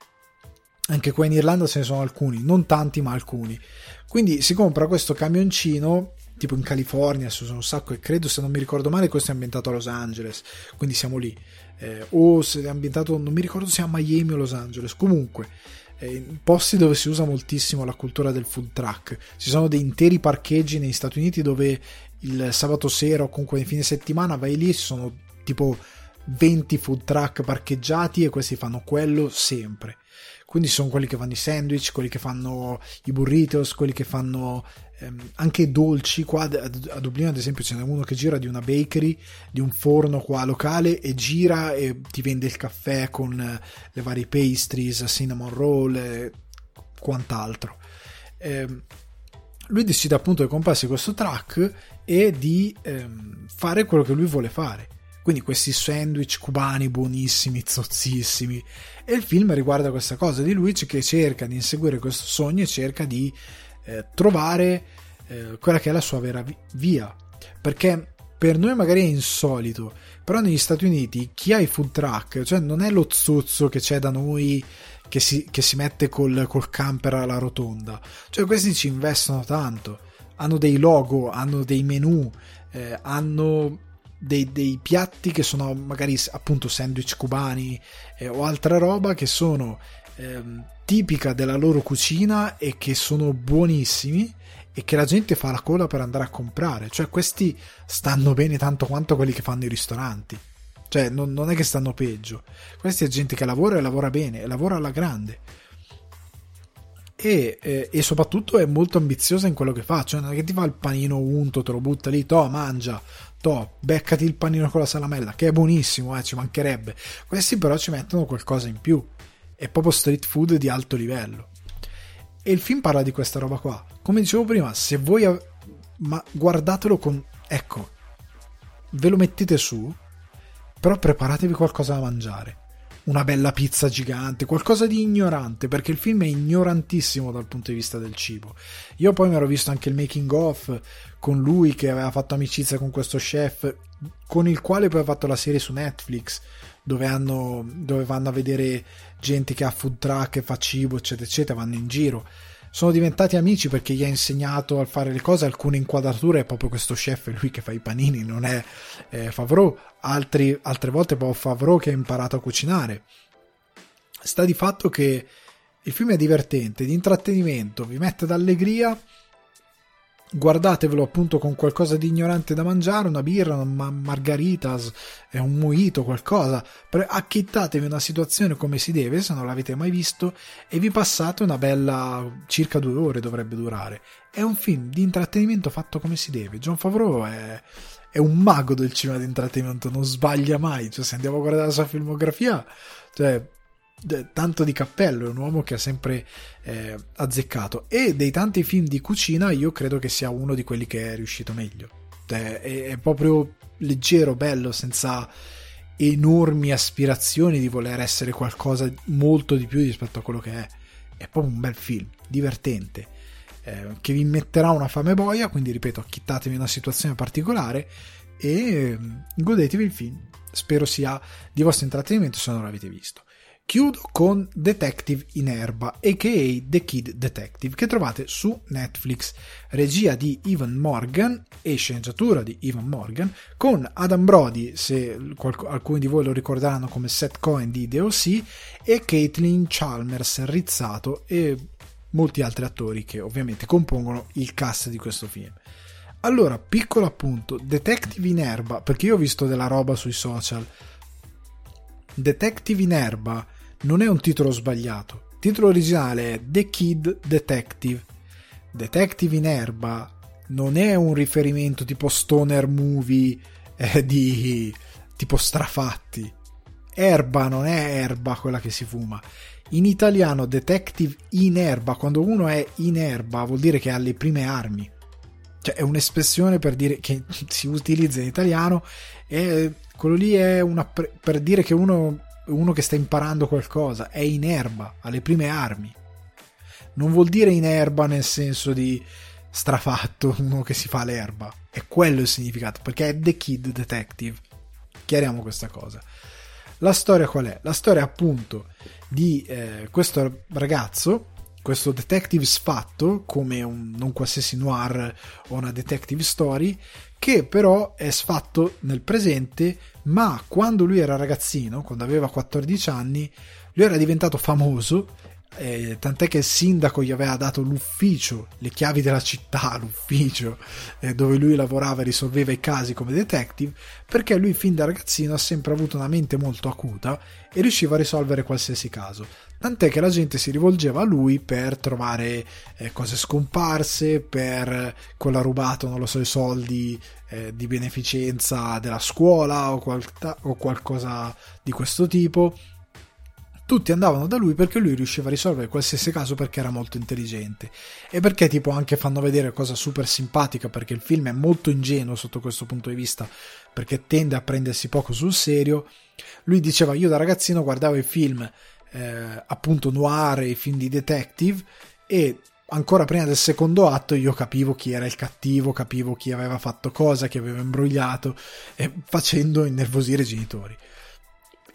anche qua in Irlanda ce ne sono alcuni, non tanti ma alcuni. Quindi si compra questo camioncino, tipo in California, si usa un sacco e credo se non mi ricordo male questo è ambientato a Los Angeles, quindi siamo lì. Eh, o se è ambientato, non mi ricordo se è a Miami o Los Angeles, comunque eh, posti dove si usa moltissimo la cultura del food truck. Ci sono dei interi parcheggi negli Stati Uniti dove il sabato sera o comunque in fine settimana vai lì ci sono tipo 20 food truck parcheggiati e questi fanno quello sempre quindi sono quelli che fanno i sandwich, quelli che fanno i burritos, quelli che fanno ehm, anche dolci. Qua a Dublino, ad esempio, ce n'è uno che gira di una bakery, di un forno qua locale e gira e ti vende il caffè con le varie pastries, cinnamon roll e quant'altro. Eh, lui decide appunto di comprarsi questo truck e di ehm, fare quello che lui vuole fare quindi questi sandwich cubani buonissimi, zozzissimi. E il film riguarda questa cosa di Luigi che cerca di inseguire questo sogno e cerca di eh, trovare eh, quella che è la sua vera via. Perché per noi magari è insolito, però negli Stati Uniti chi ha i food truck, cioè non è lo zozzo che c'è da noi che si, che si mette col, col camper alla rotonda, cioè questi ci investono tanto, hanno dei logo, hanno dei menu, eh, hanno dei, dei, piatti che sono magari appunto sandwich cubani eh, o altra roba che sono eh, tipica della loro cucina e che sono buonissimi e che la gente fa la coda per andare a comprare. Cioè, questi stanno bene tanto quanto quelli che fanno i ristoranti. Cioè, non, non è che stanno peggio. Questa è gente che lavora e lavora bene, e lavora alla grande. E, e, e, soprattutto è molto ambiziosa in quello che fa. Cioè, non è che ti fa il panino unto, te lo butta lì, to, mangia to, beccati il panino con la salamella, che è buonissimo, eh, ci mancherebbe. Questi però ci mettono qualcosa in più. È proprio street food di alto livello. E il film parla di questa roba qua. Come dicevo prima, se voi... Ma guardatelo con... Ecco, ve lo mettete su, però preparatevi qualcosa da mangiare una bella pizza gigante, qualcosa di ignorante, perché il film è ignorantissimo dal punto di vista del cibo. Io poi mi ero visto anche il making of con lui che aveva fatto amicizia con questo chef, con il quale poi ha fatto la serie su Netflix, dove, hanno, dove vanno a vedere gente che ha food truck e fa cibo, eccetera, eccetera, vanno in giro sono diventati amici perché gli ha insegnato a fare le cose, alcune inquadrature è proprio questo chef, è lui che fa i panini, non è eh, Favreau, Altri, altre volte è proprio Favreau che ha imparato a cucinare. Sta di fatto che il film è divertente, di intrattenimento, vi mette d'allegria guardatevelo appunto con qualcosa di ignorante da mangiare, una birra, una margaritas, un mojito, qualcosa, acchittatevi una situazione come si deve, se non l'avete mai visto, e vi passate una bella circa due ore dovrebbe durare. È un film di intrattenimento fatto come si deve. John Favreau è, è un mago del cinema di intrattenimento, non sbaglia mai, cioè se andiamo a guardare la sua filmografia, cioè tanto di cappello, è un uomo che ha sempre eh, azzeccato e dei tanti film di cucina io credo che sia uno di quelli che è riuscito meglio. Cioè, è, è proprio leggero, bello, senza enormi aspirazioni di voler essere qualcosa molto di più rispetto a quello che è. È proprio un bel film, divertente, eh, che vi metterà una fame boia, quindi ripeto, acchittatevi una situazione particolare e mm, godetevi il film. Spero sia di vostro intrattenimento se non l'avete visto. Chiudo con Detective in Erba, a.k.a. The Kid Detective, che trovate su Netflix, regia di Ivan Morgan e sceneggiatura di Ivan Morgan, con Adam Brody, se qualc- alcuni di voi lo ricorderanno come Seth Cohen di DOC, e Caitlin Chalmers, rizzato e molti altri attori che ovviamente compongono il cast di questo film. Allora, piccolo appunto, Detective in Erba, perché io ho visto della roba sui social. Detective in Erba non è un titolo sbagliato. Il titolo originale è The Kid Detective. Detective in Erba non è un riferimento tipo stoner movie eh, di tipo strafatti. Erba non è erba quella che si fuma. In italiano detective in erba, quando uno è in erba vuol dire che ha le prime armi. Cioè è un'espressione per dire che [laughs] si utilizza in italiano e quello lì è una, per dire che uno, uno che sta imparando qualcosa, è in erba, ha le prime armi. Non vuol dire in erba nel senso di strafatto, [laughs] uno che si fa l'erba. È quello il significato, perché è The Kid Detective. Chiariamo questa cosa. La storia qual è? La storia appunto di eh, questo ragazzo, questo detective sfatto, come un non qualsiasi noir o una detective story, che però è sfatto nel presente, ma quando lui era ragazzino, quando aveva 14 anni, lui era diventato famoso eh, tant'è che il sindaco gli aveva dato l'ufficio, le chiavi della città, [laughs] l'ufficio eh, dove lui lavorava e risolveva i casi come detective, perché lui fin da ragazzino ha sempre avuto una mente molto acuta e riusciva a risolvere qualsiasi caso. Tant'è che la gente si rivolgeva a lui per trovare eh, cose scomparse, per quello rubato, non lo so, i soldi eh, di beneficenza della scuola o, qual- o qualcosa di questo tipo tutti andavano da lui perché lui riusciva a risolvere qualsiasi caso perché era molto intelligente e perché tipo anche fanno vedere cosa super simpatica perché il film è molto ingenuo sotto questo punto di vista perché tende a prendersi poco sul serio lui diceva io da ragazzino guardavo i film eh, appunto noir i film di detective e ancora prima del secondo atto io capivo chi era il cattivo, capivo chi aveva fatto cosa, chi aveva imbrogliato, e facendo innervosire i genitori.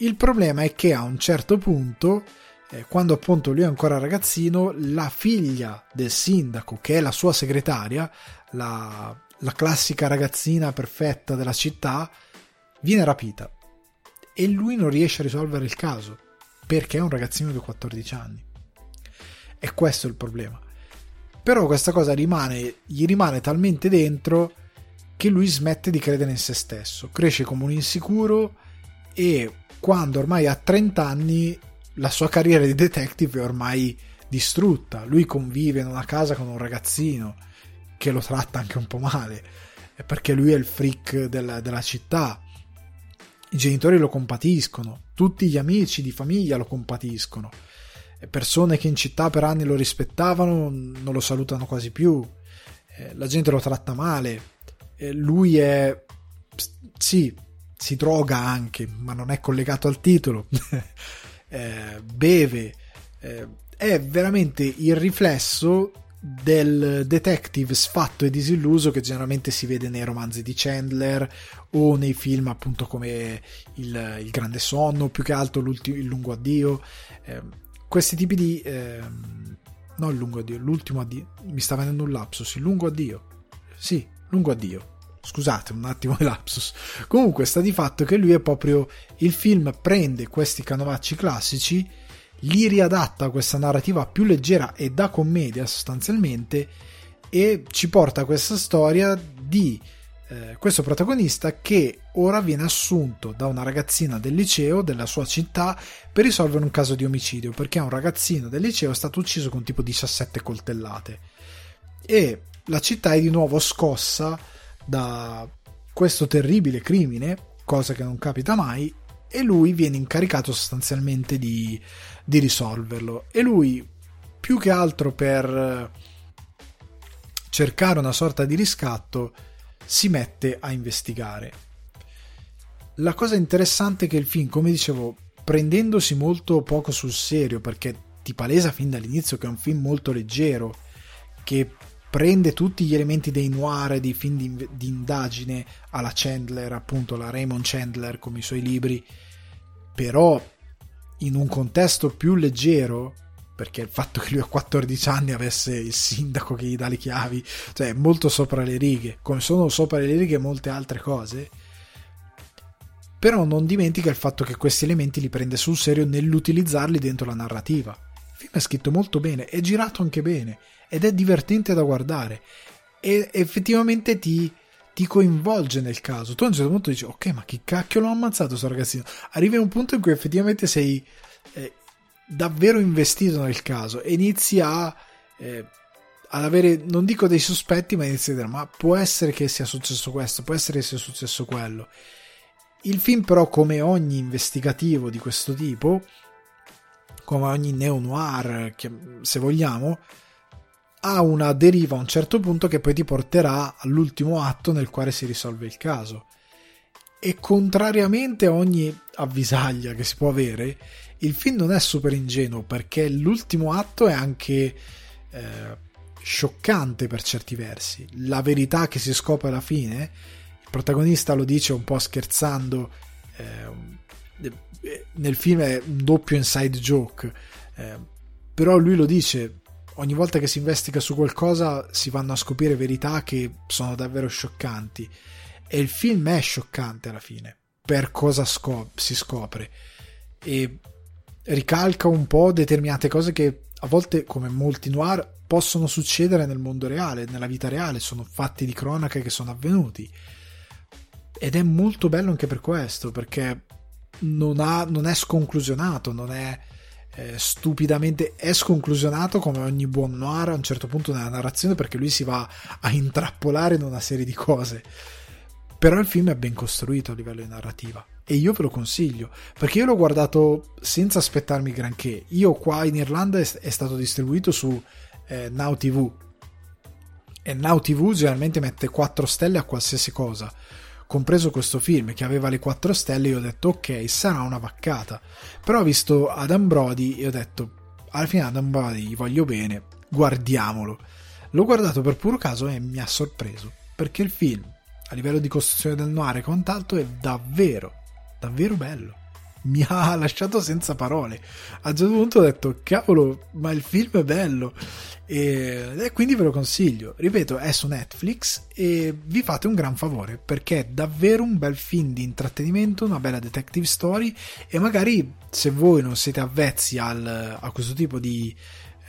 Il problema è che a un certo punto, eh, quando appunto lui è ancora ragazzino, la figlia del sindaco, che è la sua segretaria, la, la classica ragazzina perfetta della città, viene rapita. E lui non riesce a risolvere il caso, perché è un ragazzino di 14 anni. E questo è il problema. Però questa cosa rimane, gli rimane talmente dentro che lui smette di credere in se stesso, cresce come un insicuro e quando ormai ha 30 anni la sua carriera di detective è ormai distrutta. Lui convive in una casa con un ragazzino che lo tratta anche un po' male, perché lui è il freak della, della città. I genitori lo compatiscono, tutti gli amici di famiglia lo compatiscono. Persone che in città per anni lo rispettavano non lo salutano quasi più. Eh, la gente lo tratta male. Lui è sì, si droga anche, ma non è collegato al titolo, [laughs] eh, beve, eh, è veramente il riflesso del detective sfatto e disilluso che generalmente si vede nei romanzi di Chandler o nei film appunto come Il, il Grande Sonno, più che altro Il Lungo Addio. Eh, questi tipi di... Eh, no, il Lungo Addio, l'ultimo addio. Mi sta venendo un lapsus, il Lungo Addio. Sì, Lungo Addio Scusate un attimo di lapsus. Comunque sta di fatto che lui è proprio il film prende questi canovacci classici, li riadatta a questa narrativa più leggera e da commedia sostanzialmente e ci porta a questa storia di eh, questo protagonista che ora viene assunto da una ragazzina del liceo della sua città per risolvere un caso di omicidio perché un ragazzino del liceo è stato ucciso con tipo 17 coltellate e la città è di nuovo scossa da questo terribile crimine, cosa che non capita mai, e lui viene incaricato sostanzialmente di, di risolverlo. E lui, più che altro per cercare una sorta di riscatto, si mette a investigare. La cosa interessante è che il film, come dicevo, prendendosi molto poco sul serio, perché ti palesa fin dall'inizio che è un film molto leggero, che prende tutti gli elementi dei noir, dei film di, di indagine alla Chandler, appunto la Raymond Chandler come i suoi libri, però in un contesto più leggero, perché il fatto che lui a 14 anni avesse il sindaco che gli dà le chiavi, cioè molto sopra le righe, come sono sopra le righe molte altre cose, però non dimentica il fatto che questi elementi li prende sul serio nell'utilizzarli dentro la narrativa. Film è scritto molto bene, è girato anche bene ed è divertente da guardare e effettivamente ti, ti coinvolge nel caso. Tu a un certo punto dici, ok, ma chi cacchio l'ho ammazzato questo ragazzino? Arrivi a un punto in cui effettivamente sei eh, davvero investito nel caso e inizi a... Eh, ad avere, non dico dei sospetti, ma inizi a dire, ma può essere che sia successo questo, può essere che sia successo quello. Il film però, come ogni investigativo di questo tipo, come ogni neo-noir, se vogliamo, ha una deriva a un certo punto che poi ti porterà all'ultimo atto nel quale si risolve il caso. E contrariamente a ogni avvisaglia che si può avere, il film non è super ingenuo perché l'ultimo atto è anche eh, scioccante per certi versi. La verità che si scopre alla fine, il protagonista lo dice un po' scherzando, eh, nel film è un doppio inside joke, eh, però lui lo dice ogni volta che si investiga su qualcosa si vanno a scoprire verità che sono davvero scioccanti. E il film è scioccante alla fine per cosa scop- si scopre. E ricalca un po' determinate cose che a volte come molti noir possono succedere nel mondo reale, nella vita reale, sono fatti di cronaca che sono avvenuti. Ed è molto bello anche per questo perché non, ha, non è sconclusionato, non è eh, stupidamente è sconclusionato come ogni buon noir a un certo punto nella narrazione perché lui si va a intrappolare in una serie di cose. Però il film è ben costruito a livello di narrativa e io ve lo consiglio perché io l'ho guardato senza aspettarmi granché. Io qua in Irlanda è stato distribuito su eh, Now TV e Now TV generalmente mette 4 stelle a qualsiasi cosa compreso questo film che aveva le 4 stelle, io ho detto ok, sarà una vaccata. Però ho visto Adam Brody e ho detto alla fine Adam Brody gli voglio bene, guardiamolo. L'ho guardato per puro caso e mi ha sorpreso, perché il film, a livello di costruzione del noir e quant'altro, è davvero, davvero bello mi ha [laughs] lasciato senza parole. A un certo punto ho detto, cavolo, ma il film è bello. E, e, quindi ve lo consiglio. Ripeto, è su Netflix e vi fate un gran favore perché è davvero un bel film di intrattenimento, una bella detective story e magari se voi non siete avvezzi al, a questo tipo di,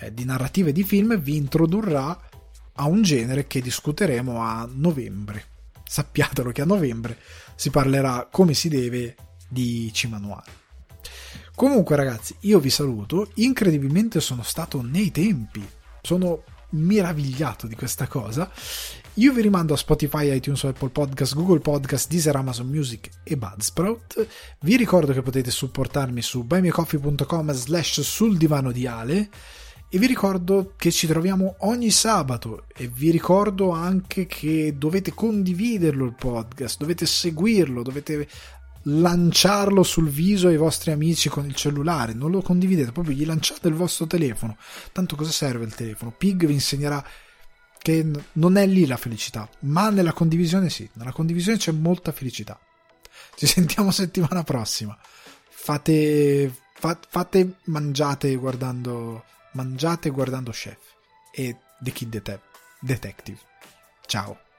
eh, di narrative di film vi introdurrà a un genere che discuteremo a novembre. Sappiatelo che a novembre si parlerà come si deve di Cimanuale. Comunque ragazzi, io vi saluto, incredibilmente sono stato nei tempi, sono meravigliato di questa cosa. Io vi rimando a Spotify, iTunes, Apple Podcast, Google Podcast, Deezer, Amazon Music e Budsprout. Vi ricordo che potete supportarmi su buymeacoffee.com slash sul divano di Ale e vi ricordo che ci troviamo ogni sabato e vi ricordo anche che dovete condividerlo il podcast, dovete seguirlo, dovete lanciarlo sul viso ai vostri amici con il cellulare, non lo condividete, proprio gli lanciate il vostro telefono. Tanto cosa serve il telefono? Pig vi insegnerà che non è lì la felicità, ma nella condivisione sì, nella condivisione c'è molta felicità. Ci [laughs] sentiamo settimana prossima. Fate, fa, fate mangiate guardando mangiate guardando Chef e The Kid Detective. Ciao.